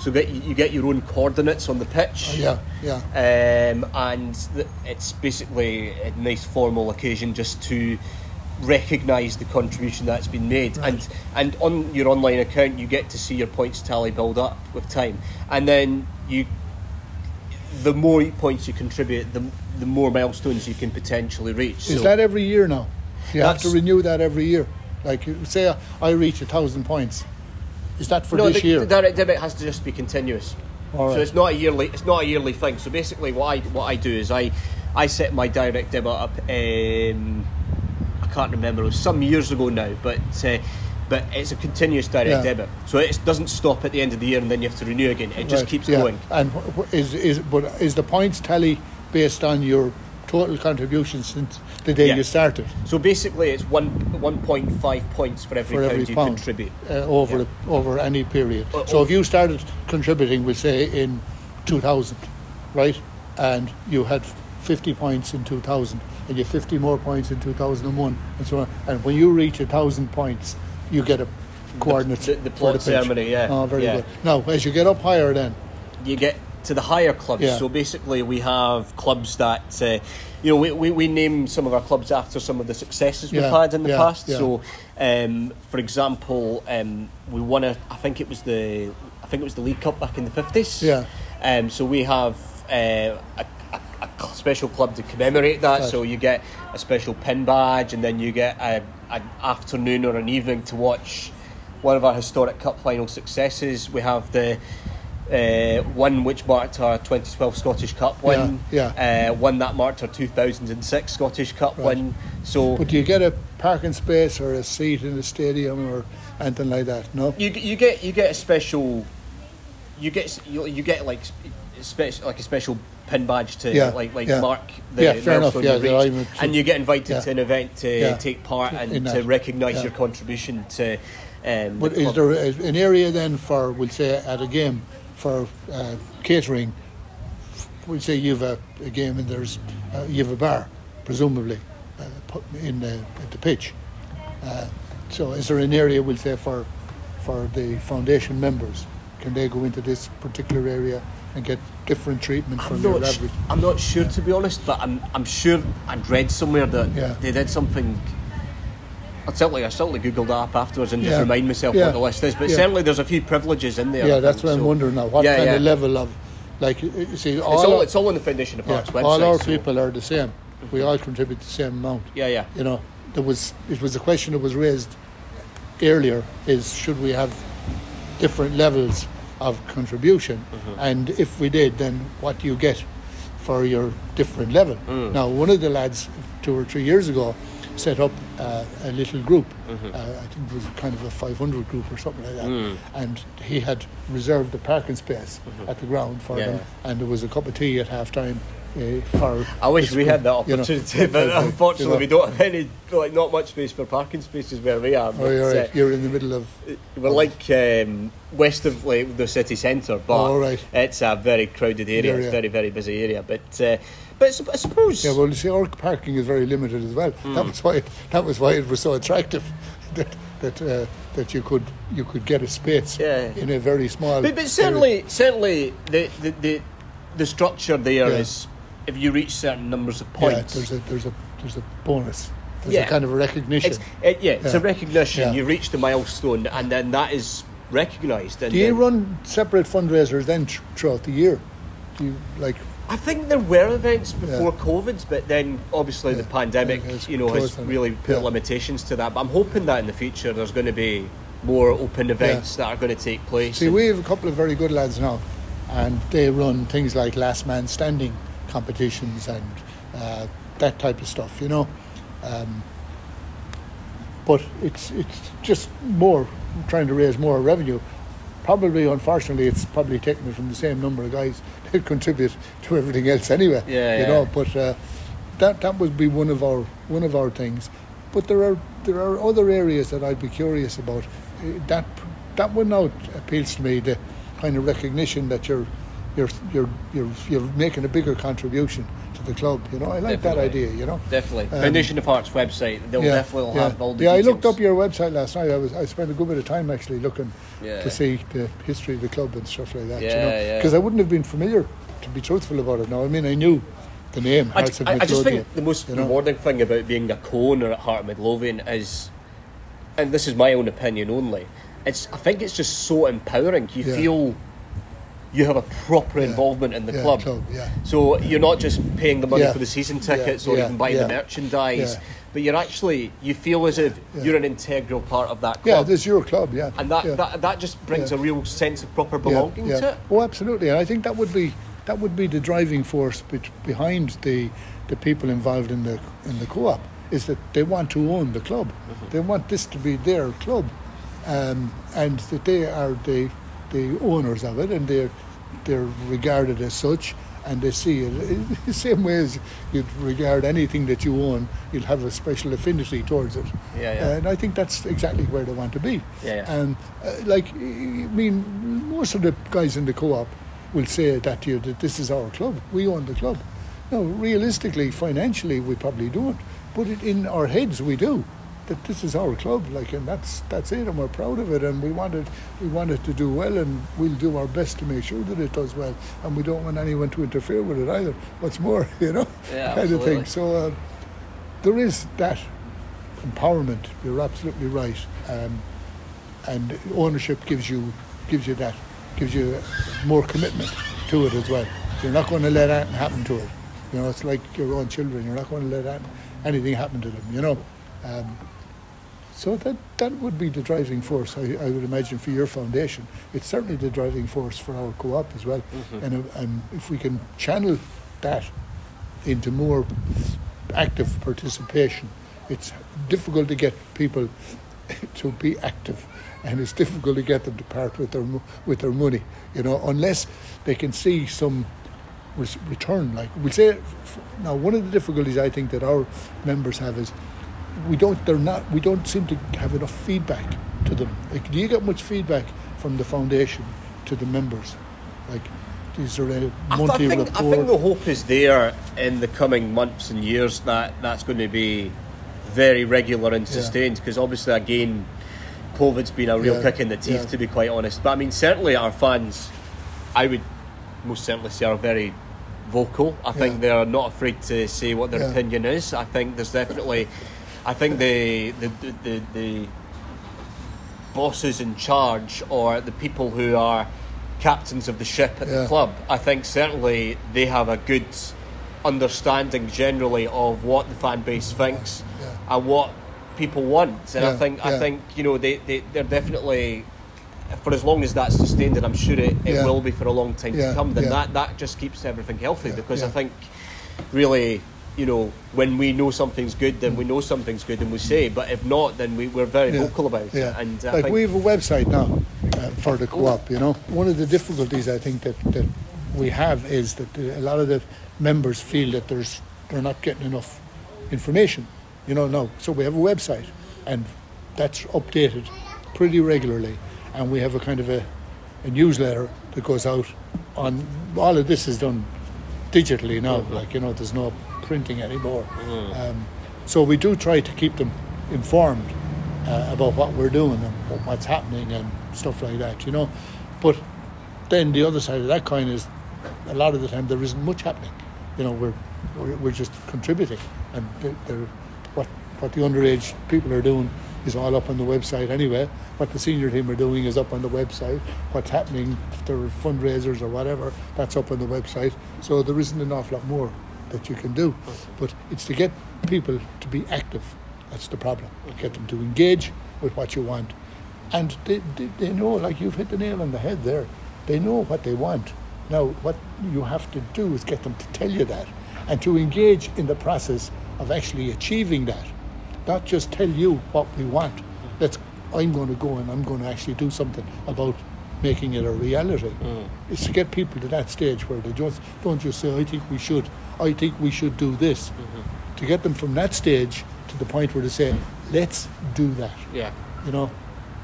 [SPEAKER 1] So get you get your own coordinates on the pitch.
[SPEAKER 2] Yeah, yeah.
[SPEAKER 1] Um, and th- it's basically a nice formal occasion just to recognise the contribution that's been made. And and on your online account, you get to see your points tally build up with time, and then you. The more points you contribute, the the more milestones you can potentially reach.
[SPEAKER 2] Is
[SPEAKER 1] So-
[SPEAKER 2] that every year now? You have to renew that every year. Like you say, I reach a thousand points. Is that for
[SPEAKER 1] no,
[SPEAKER 2] this
[SPEAKER 1] the,
[SPEAKER 2] year?
[SPEAKER 1] the direct debit has to just be continuous.
[SPEAKER 2] All
[SPEAKER 1] So it's not a yearly. It's not a yearly thing. So basically, what I what I do is I I set my direct debit up. Um, I can't remember. It was some years ago now, but uh, but it's a continuous direct
[SPEAKER 2] Yeah.
[SPEAKER 1] debit. So it doesn't stop at the end of the year and then you have to renew again. It just
[SPEAKER 2] Right,
[SPEAKER 1] keeps
[SPEAKER 2] yeah.
[SPEAKER 1] going.
[SPEAKER 2] And is is but is the points tally based on your total contribution since the day
[SPEAKER 1] Yeah.
[SPEAKER 2] you started
[SPEAKER 1] So basically, it's one one point five points for every
[SPEAKER 2] for
[SPEAKER 1] pound
[SPEAKER 2] every
[SPEAKER 1] you
[SPEAKER 2] pound
[SPEAKER 1] contribute.
[SPEAKER 2] uh, over
[SPEAKER 1] Yeah.
[SPEAKER 2] the, over any period?
[SPEAKER 1] Uh,
[SPEAKER 2] so if you started contributing, we say in 2000, right, and you had 50 points in 2000, and you 50 more points in 2001, and so on, and when you reach a thousand points, you get a coordinates
[SPEAKER 1] the- the
[SPEAKER 2] for
[SPEAKER 1] plot
[SPEAKER 2] the
[SPEAKER 1] ceremony, yeah,
[SPEAKER 2] Oh, very
[SPEAKER 1] yeah.
[SPEAKER 2] good. Now, as you get up higher, then
[SPEAKER 1] you get to the higher clubs.
[SPEAKER 2] Yeah.
[SPEAKER 1] So basically, we have clubs that, uh, you know, we, we, we name some of our clubs after some of the successes we've
[SPEAKER 2] Yeah,
[SPEAKER 1] had in the
[SPEAKER 2] yeah,
[SPEAKER 1] past. So, um, for example, um, we won a, I think it was the, I think it was the League Cup back in the fifties.
[SPEAKER 2] Yeah.
[SPEAKER 1] Um, so we have uh, a, a, a special club to commemorate that. So you get a special pin badge, and then you get a, an afternoon or an evening to watch one of our historic cup final successes. We have the uh, one which marked our 2012 Scottish Cup win,
[SPEAKER 2] Yeah,
[SPEAKER 1] Uh, one that marked our 2006 Scottish Cup
[SPEAKER 2] Right.
[SPEAKER 1] win. So
[SPEAKER 2] But do you get a parking space or a seat in the stadium or anything like that? No.
[SPEAKER 1] you you get you get a special, you get you, you get like special like a special pin badge to
[SPEAKER 2] Yeah,
[SPEAKER 1] like like
[SPEAKER 2] yeah.
[SPEAKER 1] mark the
[SPEAKER 2] Yeah, fair enough, yeah,
[SPEAKER 1] you've
[SPEAKER 2] that
[SPEAKER 1] reached.
[SPEAKER 2] I'm a-
[SPEAKER 1] and you get invited
[SPEAKER 2] Yeah.
[SPEAKER 1] to an event to
[SPEAKER 2] Yeah.
[SPEAKER 1] take part and to recognise
[SPEAKER 2] yeah.
[SPEAKER 1] your contribution to. Um,
[SPEAKER 2] But
[SPEAKER 1] the
[SPEAKER 2] is there an area then for, we'll say, at a game for uh, catering? We'll say you have a, a game and there's uh, you have a bar, presumably, uh, put in the, at the pitch. Uh, so is there an area, we'll say, for for the foundation members? Can they go into this particular area and get different treatment from
[SPEAKER 1] sh-
[SPEAKER 2] average?
[SPEAKER 1] I'm not sure to be honest, but I'm I'm sure I'd read somewhere that
[SPEAKER 2] Yeah.
[SPEAKER 1] they did something I'll certainly, I certainly googled that up afterwards and just
[SPEAKER 2] Yeah.
[SPEAKER 1] remind myself
[SPEAKER 2] Yeah.
[SPEAKER 1] what the list is. But
[SPEAKER 2] Yeah.
[SPEAKER 1] certainly, there's a few privileges in there.
[SPEAKER 2] Yeah,
[SPEAKER 1] I
[SPEAKER 2] that's what I'm
[SPEAKER 1] so-
[SPEAKER 2] wondering now. What kind of level of, like, you see, all,
[SPEAKER 1] It's all,
[SPEAKER 2] our,
[SPEAKER 1] it's all on the Foundation of Hearts website.
[SPEAKER 2] all our
[SPEAKER 1] so-
[SPEAKER 2] people are the same. We all contribute the same amount.
[SPEAKER 1] Yeah, yeah.
[SPEAKER 2] You know, there was it was a question that was raised earlier: is should we have different levels of contribution,
[SPEAKER 1] Mm-hmm.
[SPEAKER 2] and if we did, then what do you get for your different level?
[SPEAKER 1] Mm.
[SPEAKER 2] Now, one of the lads two or three years ago set up uh, a little group.
[SPEAKER 1] Mm-hmm.
[SPEAKER 2] Uh, I think it was kind of a 500 group or something like that.
[SPEAKER 1] Mm.
[SPEAKER 2] And he had reserved a parking space at the ground for
[SPEAKER 1] Mm-hmm. Yeah.
[SPEAKER 2] them, and there was a cup of tea at half time. Uh, for
[SPEAKER 1] I wish we had that
[SPEAKER 2] group, you know,
[SPEAKER 1] opportunity, but
[SPEAKER 2] uh,
[SPEAKER 1] unfortunately,
[SPEAKER 2] you know,
[SPEAKER 1] we don't have any, like, not much space for parking spaces where we are.
[SPEAKER 2] Oh, you're,
[SPEAKER 1] uh,
[SPEAKER 2] right. you're in the middle of.
[SPEAKER 1] We're like um, west of like, the city centre, but
[SPEAKER 2] Oh, right.
[SPEAKER 1] it's a very crowded area. It's
[SPEAKER 2] Area.
[SPEAKER 1] a very, very busy area. But uh, but I suppose
[SPEAKER 2] Yeah, well, you see, our parking is very limited as well.
[SPEAKER 1] Hmm.
[SPEAKER 2] That was why. That was why it was so attractive that that uh, that you could you could get a space
[SPEAKER 1] Yeah.
[SPEAKER 2] in a very small.
[SPEAKER 1] But, but
[SPEAKER 2] area.
[SPEAKER 1] certainly, certainly the the, the, the structure there is
[SPEAKER 2] Yeah.
[SPEAKER 1] if you reach certain numbers of points.
[SPEAKER 2] yeah, there's a there's a there's a bonus. There's
[SPEAKER 1] Yeah.
[SPEAKER 2] a kind of a recognition.
[SPEAKER 1] it's, it, yeah, it's a recognition.
[SPEAKER 2] Yeah.
[SPEAKER 1] You reach a milestone, and then that is recognised.
[SPEAKER 2] Do you
[SPEAKER 1] then-
[SPEAKER 2] run separate fundraisers then tr- throughout the year? Do you like?
[SPEAKER 1] I think there were events before COVID, but then obviously the pandemic,
[SPEAKER 2] Yeah,
[SPEAKER 1] you know, has really put
[SPEAKER 2] Yeah.
[SPEAKER 1] limitations to that. But I'm hoping that in the future there's going to be more open events that are going to take place.
[SPEAKER 2] See, we have a couple of very good lads now, and they run things like last man standing competitions and uh, that type of stuff, you know. Um, but it's it's just more trying to raise more revenue. Probably, unfortunately, it's probably taken from the same number of guys that contribute to everything else anyway.
[SPEAKER 1] Yeah,
[SPEAKER 2] you
[SPEAKER 1] yeah.
[SPEAKER 2] know. But uh, that that would be one of our one of our things. But there are there are other areas that I'd be curious about. Uh, That that one now appeals to me. The kind of recognition that you're you're you're you're you're making a bigger contribution to the club. You know, I like that idea. You know.
[SPEAKER 1] Definitely.
[SPEAKER 2] Um,
[SPEAKER 1] Foundation of Hearts website, they'll definitely
[SPEAKER 2] yeah.
[SPEAKER 1] have all the
[SPEAKER 2] yeah, I looked up your website last night. I was I spent a good bit of time actually looking
[SPEAKER 1] Yeah.
[SPEAKER 2] to see the history of the club and stuff like that. you
[SPEAKER 1] Yeah,
[SPEAKER 2] know,
[SPEAKER 1] yeah.
[SPEAKER 2] because I wouldn't have been familiar, to be truthful about it. Now, I mean, I knew the name.
[SPEAKER 1] I,
[SPEAKER 2] Hearts of
[SPEAKER 1] I- I just think the most
[SPEAKER 2] you know.
[SPEAKER 1] rewarding thing about being a co-owner at Heart of Midlothian is, and this is my own opinion only, it's I think it's just so empowering. You
[SPEAKER 2] Yeah.
[SPEAKER 1] feel you have a proper
[SPEAKER 2] Yeah.
[SPEAKER 1] involvement in the
[SPEAKER 2] Yeah,
[SPEAKER 1] club.
[SPEAKER 2] club, yeah.
[SPEAKER 1] So you're not just paying the money
[SPEAKER 2] Yeah.
[SPEAKER 1] for the season
[SPEAKER 2] Yeah,
[SPEAKER 1] tickets or
[SPEAKER 2] yeah,
[SPEAKER 1] even buying
[SPEAKER 2] yeah.
[SPEAKER 1] the merchandise,
[SPEAKER 2] Yeah.
[SPEAKER 1] but you're actually you feel as if
[SPEAKER 2] Yeah.
[SPEAKER 1] you're an integral part of that
[SPEAKER 2] Yeah,
[SPEAKER 1] club.
[SPEAKER 2] this is your club. Yeah,
[SPEAKER 1] and that,
[SPEAKER 2] yeah.
[SPEAKER 1] that that just brings
[SPEAKER 2] Yeah.
[SPEAKER 1] a real sense of proper belonging
[SPEAKER 2] yeah.
[SPEAKER 1] to it.
[SPEAKER 2] Oh, absolutely. And I think that would be that would be the driving force bet behind the the people involved in the in the co-op is that they want to own the club.
[SPEAKER 1] Mm-hmm.
[SPEAKER 2] They want this to be their club, um, and that they are the the owners of it, and they're they're regarded as such. And they see it in the same way as you'd regard anything that you own, you'll have a special affinity towards it.
[SPEAKER 1] Yeah, yeah.
[SPEAKER 2] And I think that's exactly where they want to be.
[SPEAKER 1] Yeah, yeah.
[SPEAKER 2] And uh, like, I mean, most of the guys in the co-op will say that to you that this is our club. We own the club. No, realistically, financially, we probably don't. But it, in our heads, we do. That this is our club, like, and that's that's it, and we're proud of it, and we want it, we want it to do well, and we'll do our best to make sure that it does well, and we don't want anyone to interfere with it either. What's more, you know,
[SPEAKER 1] Yeah,
[SPEAKER 2] kind of thing. So uh, there is that empowerment. You're absolutely right. Um, and ownership gives you gives you that gives you more commitment to it as well. You're not going to let that happen to it. You know, it's like your own children. You're not going to let an- anything happen to them. You know, um, so that that would be the driving force. I, I would imagine for your foundation. It's certainly the driving force for our co-op as well. And, uh, and if we can channel that into more active participation. It's difficult to get people to be active, and it's difficult to get them to part with their with their money. You know, unless they can see some return. Like we say f- now, one of the difficulties I think that our members have is we don't. They're not. We don't seem to have enough feedback to them. Like, do you get much feedback from the foundation to the members? Like, is there a
[SPEAKER 1] I, th- I
[SPEAKER 2] monthly
[SPEAKER 1] think,
[SPEAKER 2] report?
[SPEAKER 1] I think the hope is there in the coming months and years that that's going to be very regular and
[SPEAKER 2] Yeah.
[SPEAKER 1] sustained because obviously again COVID's been a real
[SPEAKER 2] Yeah,
[SPEAKER 1] kick in the teeth
[SPEAKER 2] yeah.
[SPEAKER 1] to be quite honest but I mean certainly our fans I would most certainly say are very vocal I think
[SPEAKER 2] Yeah.
[SPEAKER 1] they're not afraid to say what their
[SPEAKER 2] Yeah.
[SPEAKER 1] opinion is I think there's definitely I think the the, the, the, the bosses in charge or the people who are captains of the ship at
[SPEAKER 2] Yeah.
[SPEAKER 1] the club, I think certainly they have a good understanding generally of what the fan base thinks
[SPEAKER 2] Yeah.
[SPEAKER 1] and what people want. And I think I think you know they, they they're definitely for as long as that's sustained, and I'm sure it, it will be for a long time to come. Then that that just keeps everything healthy because I think really. You know, when we know something's good, then we know something's good, and we say. But if not, then we, we're very
[SPEAKER 2] Yeah,
[SPEAKER 1] vocal about
[SPEAKER 2] yeah.
[SPEAKER 1] it. And I
[SPEAKER 2] like we have a website now uh, for the co-op. You know, one of the difficulties I think that, that we have is that uh, a lot of the members feel that there's they're not getting enough information. You know, no. So we have a website, and that's updated pretty regularly, and we have a kind of a, a newsletter that goes out on all of this is done digitally now. Like you know, there's no printing anymore. Um, so we do try to keep them informed uh, about what we're doing and what's happening and stuff like that. You know, but then the other side of that coin is a lot of the time there isn't much happening. You know, we're we're, we're just contributing, and what what the underage people are doing is all up on the website anyway. What the senior team are doing is up on the website. What's happening, if there are fundraisers or whatever, that's up on the website. So there isn't an awful lot more that you can do. But it's to get people to be active. That's the problem. Get them to engage with what you want. And they, they, they know, like you've hit the nail on the head there, they know what they want. Now, what you have to do is get them to tell you that and to engage in the process of actually achieving that. Not just tell you what we want. Let's, I'm going to go and I'm going to actually do something about making it a reality. Hmm. It's to get people to that stage where they just don't just say, I think we should, I think we should do this. Mm-hmm. To get them from that stage to the point where they say, let's do that.
[SPEAKER 1] yeah,
[SPEAKER 2] You know,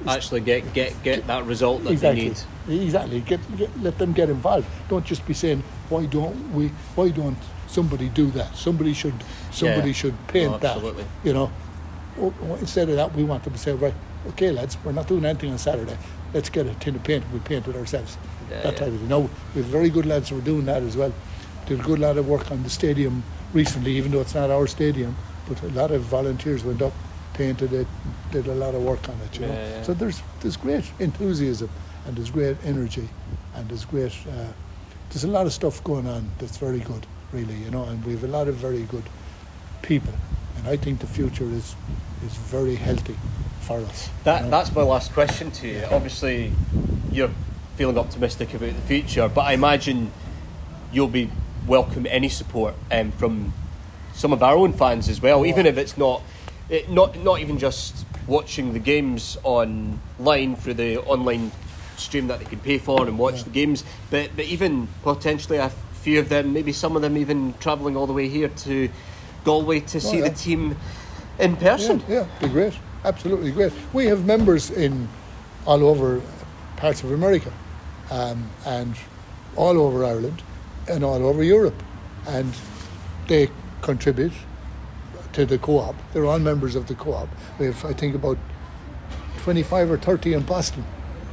[SPEAKER 1] actually get get get that result that
[SPEAKER 2] exactly.
[SPEAKER 1] they need.
[SPEAKER 2] Exactly. Get, get, let them get involved. Don't just be saying, "Why don't we? Why don't somebody do that? Somebody should. Somebody
[SPEAKER 1] Yeah.
[SPEAKER 2] should paint
[SPEAKER 1] oh, absolutely.
[SPEAKER 2] that." You know. Oh, oh, Instead of that, we want them to say, "Right, okay, lads, we're not doing anything on Saturday. Let's get a tin of paint. We paint it ourselves."
[SPEAKER 1] Yeah,
[SPEAKER 2] that
[SPEAKER 1] yeah.
[SPEAKER 2] type of thing. No, we have very good lads who are doing that as well. Did a good lot of work on the stadium recently, even though it's not our stadium. But a lot of volunteers went up, painted it, did a lot of work on it. You know,
[SPEAKER 1] Yeah, yeah.
[SPEAKER 2] so there's there's great enthusiasm and there's great energy and there's great uh, there's a lot of stuff going on that's very good, really. You know, and we have a lot of very good people, and I think the future is is very healthy
[SPEAKER 1] That that's my last question to you. Obviously, you're feeling optimistic about the future, but I imagine you'll be welcome any support um, from some of our own fans as well, even if it's not it, not not even just watching the games online through the online stream that they can pay for and watch
[SPEAKER 2] Yeah.
[SPEAKER 1] the games, but but even potentially a few of them, maybe some of them even travelling all the way here to Galway to see
[SPEAKER 2] Oh, yeah.
[SPEAKER 1] the team in person.
[SPEAKER 2] Yeah, yeah, be great. Absolutely great. We have members in all over parts of America um, and all over Ireland and all over Europe. And they contribute to the co-op. They're all members of the co-op. We have, I think, about 25 or 30 in Boston,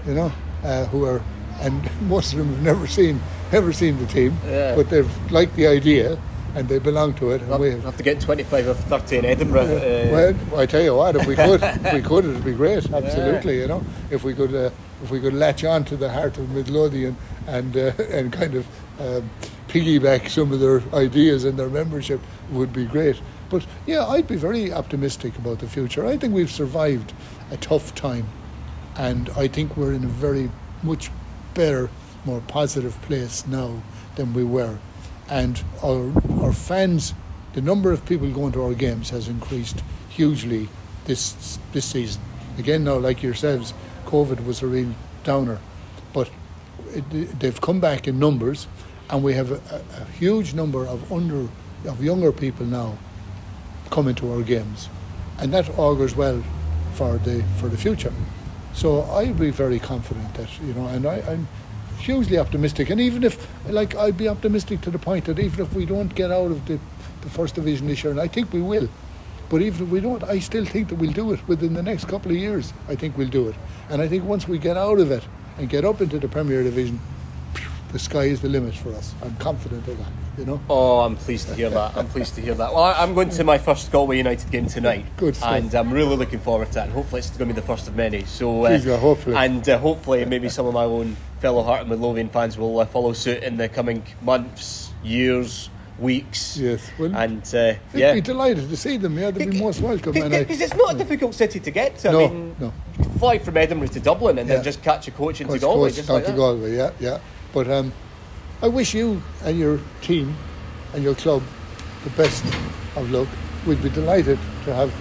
[SPEAKER 2] you know, uh, who are, and most of them have never seen, never seen the team,
[SPEAKER 1] Yeah.
[SPEAKER 2] but they've liked the idea and they belong to it. And we
[SPEAKER 1] We'll have to get 25 or 30 in Edinburgh. uh,
[SPEAKER 2] well, I tell you what, if we could, if we could, it'd be great. Absolutely, you know, if we could, uh, if we could latch on to the heart of Midlothian and uh, and kind of um, piggyback some of their ideas and their membership, would be great. But yeah, I'd be very optimistic about the future. I think we've survived a tough time, and I think we're in a very much better, more positive place now than we were. And our our fans, the number of people going to our games has increased hugely this this season. Again, now like yourselves, COVID was a real downer, but it, they've come back in numbers, and we have a, a, huge number of under of younger people now coming to our games, and that augurs well for the for the future. So I'd be very confident that you know, and I, I'm hugely optimistic. And even if, like, I'd be optimistic to the point that even if we don't get out of the, the first division this year, and I think we will, but even if we don't, I still think that we'll do it within the next couple of years. I think we'll do it, and I think once we get out of it and get up into the Premier Division, the sky is the limit for us. I'm confident of that. You know.
[SPEAKER 1] Oh, I'm pleased to hear that. I'm pleased to hear that. Well, I'm going to my first Galway United game tonight.
[SPEAKER 2] Good stuff.
[SPEAKER 1] And I'm really looking forward to it. And hopefully, it's going to be the first of many. So, uh,
[SPEAKER 2] Please, hopefully.
[SPEAKER 1] And uh, hopefully, maybe some of my own fellow Heart and Midlothian fans will uh, follow suit in the coming months, years, weeks.
[SPEAKER 2] Yes, well,
[SPEAKER 1] And uh,
[SPEAKER 2] I'd
[SPEAKER 1] yeah.
[SPEAKER 2] be delighted to see them. Yeah, they'd be most welcome.
[SPEAKER 1] Because it's not a difficult city to get to.
[SPEAKER 2] No,
[SPEAKER 1] I mean,
[SPEAKER 2] no.
[SPEAKER 1] fly from Edinburgh to Dublin and
[SPEAKER 2] Yeah.
[SPEAKER 1] then just catch a coach into
[SPEAKER 2] coach,
[SPEAKER 1] Galway.
[SPEAKER 2] coach
[SPEAKER 1] just like
[SPEAKER 2] to
[SPEAKER 1] that.
[SPEAKER 2] Galway. Yeah, yeah. But um, I wish you and your team and your club the best of luck. We'd be delighted to have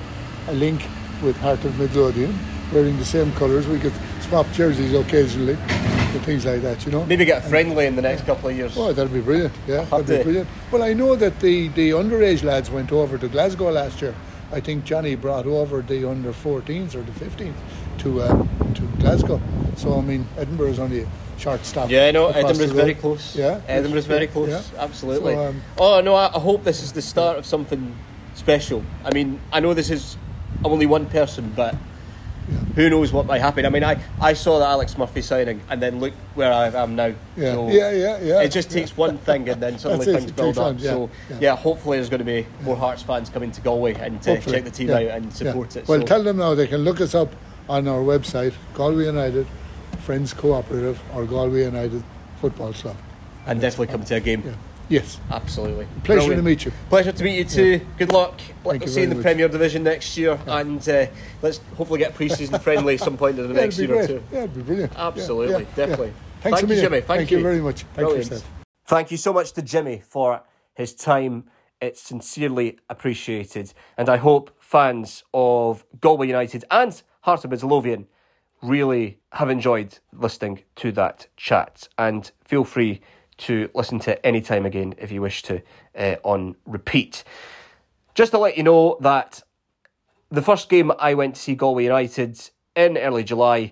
[SPEAKER 2] a link with Heart of Midlothian, wearing the same colours. We could swap jerseys occasionally and things like that. You know.
[SPEAKER 1] Maybe get friendly in the next couple of years.
[SPEAKER 2] Oh, that'd be brilliant. Yeah, that'd be brilliant. Well, I know that the, the underage lads went over to Glasgow last year. I think Johnny brought over the under 14s or the 15s to uh, to Glasgow. So I mean, Edinburgh is only a short stop.
[SPEAKER 1] Yeah, I
[SPEAKER 2] know
[SPEAKER 1] Edinburgh's very close.
[SPEAKER 2] Yeah,
[SPEAKER 1] Edinburgh's very close.
[SPEAKER 2] Yeah.
[SPEAKER 1] Absolutely.
[SPEAKER 2] So, um,
[SPEAKER 1] oh no, I, I hope this is the start of something special. I mean, I know this is only one person, but who knows what might happen? I mean, I, I saw the Alex Murphy signing, and then look where I am now.
[SPEAKER 2] Yeah,
[SPEAKER 1] So
[SPEAKER 2] yeah, yeah, yeah.
[SPEAKER 1] It just takes one thing, and then suddenly things build up.
[SPEAKER 2] yeah,
[SPEAKER 1] so
[SPEAKER 2] yeah.
[SPEAKER 1] yeah. hopefully there's going to be more Hearts fans coming to Galway and uh,
[SPEAKER 2] Hopefully,
[SPEAKER 1] check the team
[SPEAKER 2] yeah,
[SPEAKER 1] out and support
[SPEAKER 2] yeah.
[SPEAKER 1] it.
[SPEAKER 2] Well,
[SPEAKER 1] so.
[SPEAKER 2] tell them now they can look us up on our website, Galway United Friends Cooperative or Galway United Football Club.
[SPEAKER 1] and definitely come to a game.
[SPEAKER 2] Yeah. Yes.
[SPEAKER 1] Absolutely.
[SPEAKER 2] Pleasure
[SPEAKER 1] Brilliant.
[SPEAKER 2] to meet you.
[SPEAKER 1] Pleasure to meet you too. Good luck.
[SPEAKER 2] Thank
[SPEAKER 1] Let's see you in the
[SPEAKER 2] much.
[SPEAKER 1] Premier Division next year, and uh, let's hopefully get pre-season friendly at some point in the
[SPEAKER 2] Yeah,
[SPEAKER 1] next
[SPEAKER 2] it'd be
[SPEAKER 1] year or two.
[SPEAKER 2] Yeah, it'd be brilliant.
[SPEAKER 1] Absolutely,
[SPEAKER 2] yeah, yeah.
[SPEAKER 1] definitely.
[SPEAKER 2] Thanks
[SPEAKER 1] Thank you,
[SPEAKER 2] million.
[SPEAKER 1] Jimmy. Thank
[SPEAKER 2] you
[SPEAKER 1] you.
[SPEAKER 2] very much. Thank
[SPEAKER 1] Brilliant.
[SPEAKER 2] you, Steph.
[SPEAKER 1] Thank you so much to Jimmy for his time. It's sincerely appreciated, and I hope fans of Galway United and Heart of Midlothian really have enjoyed listening to that chat. And feel free to listen to any time again if you wish to uh, on repeat. Just to let you know that the first game I went to see Galway United in early July,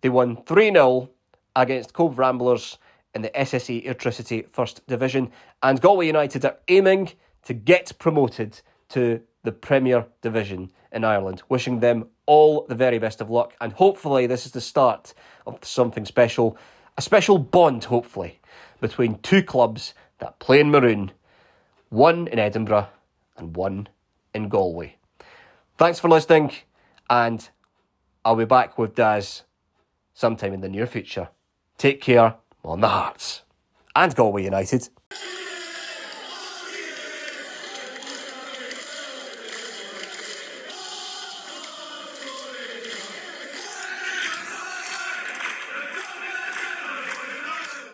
[SPEAKER 1] they won 3 0 against Cobh Ramblers in the SSE Airtricity First Division. And Galway United are aiming to get promoted to the Premier Division in Ireland. Wishing them all the very best of luck. And hopefully, this is the start of something special. A special bond, hopefully, between two clubs that play in maroon one in Edinburgh and one in Galway. Thanks for listening, and I'll be back with Daz sometime in the near future. Take care on the Hearts and Galway United.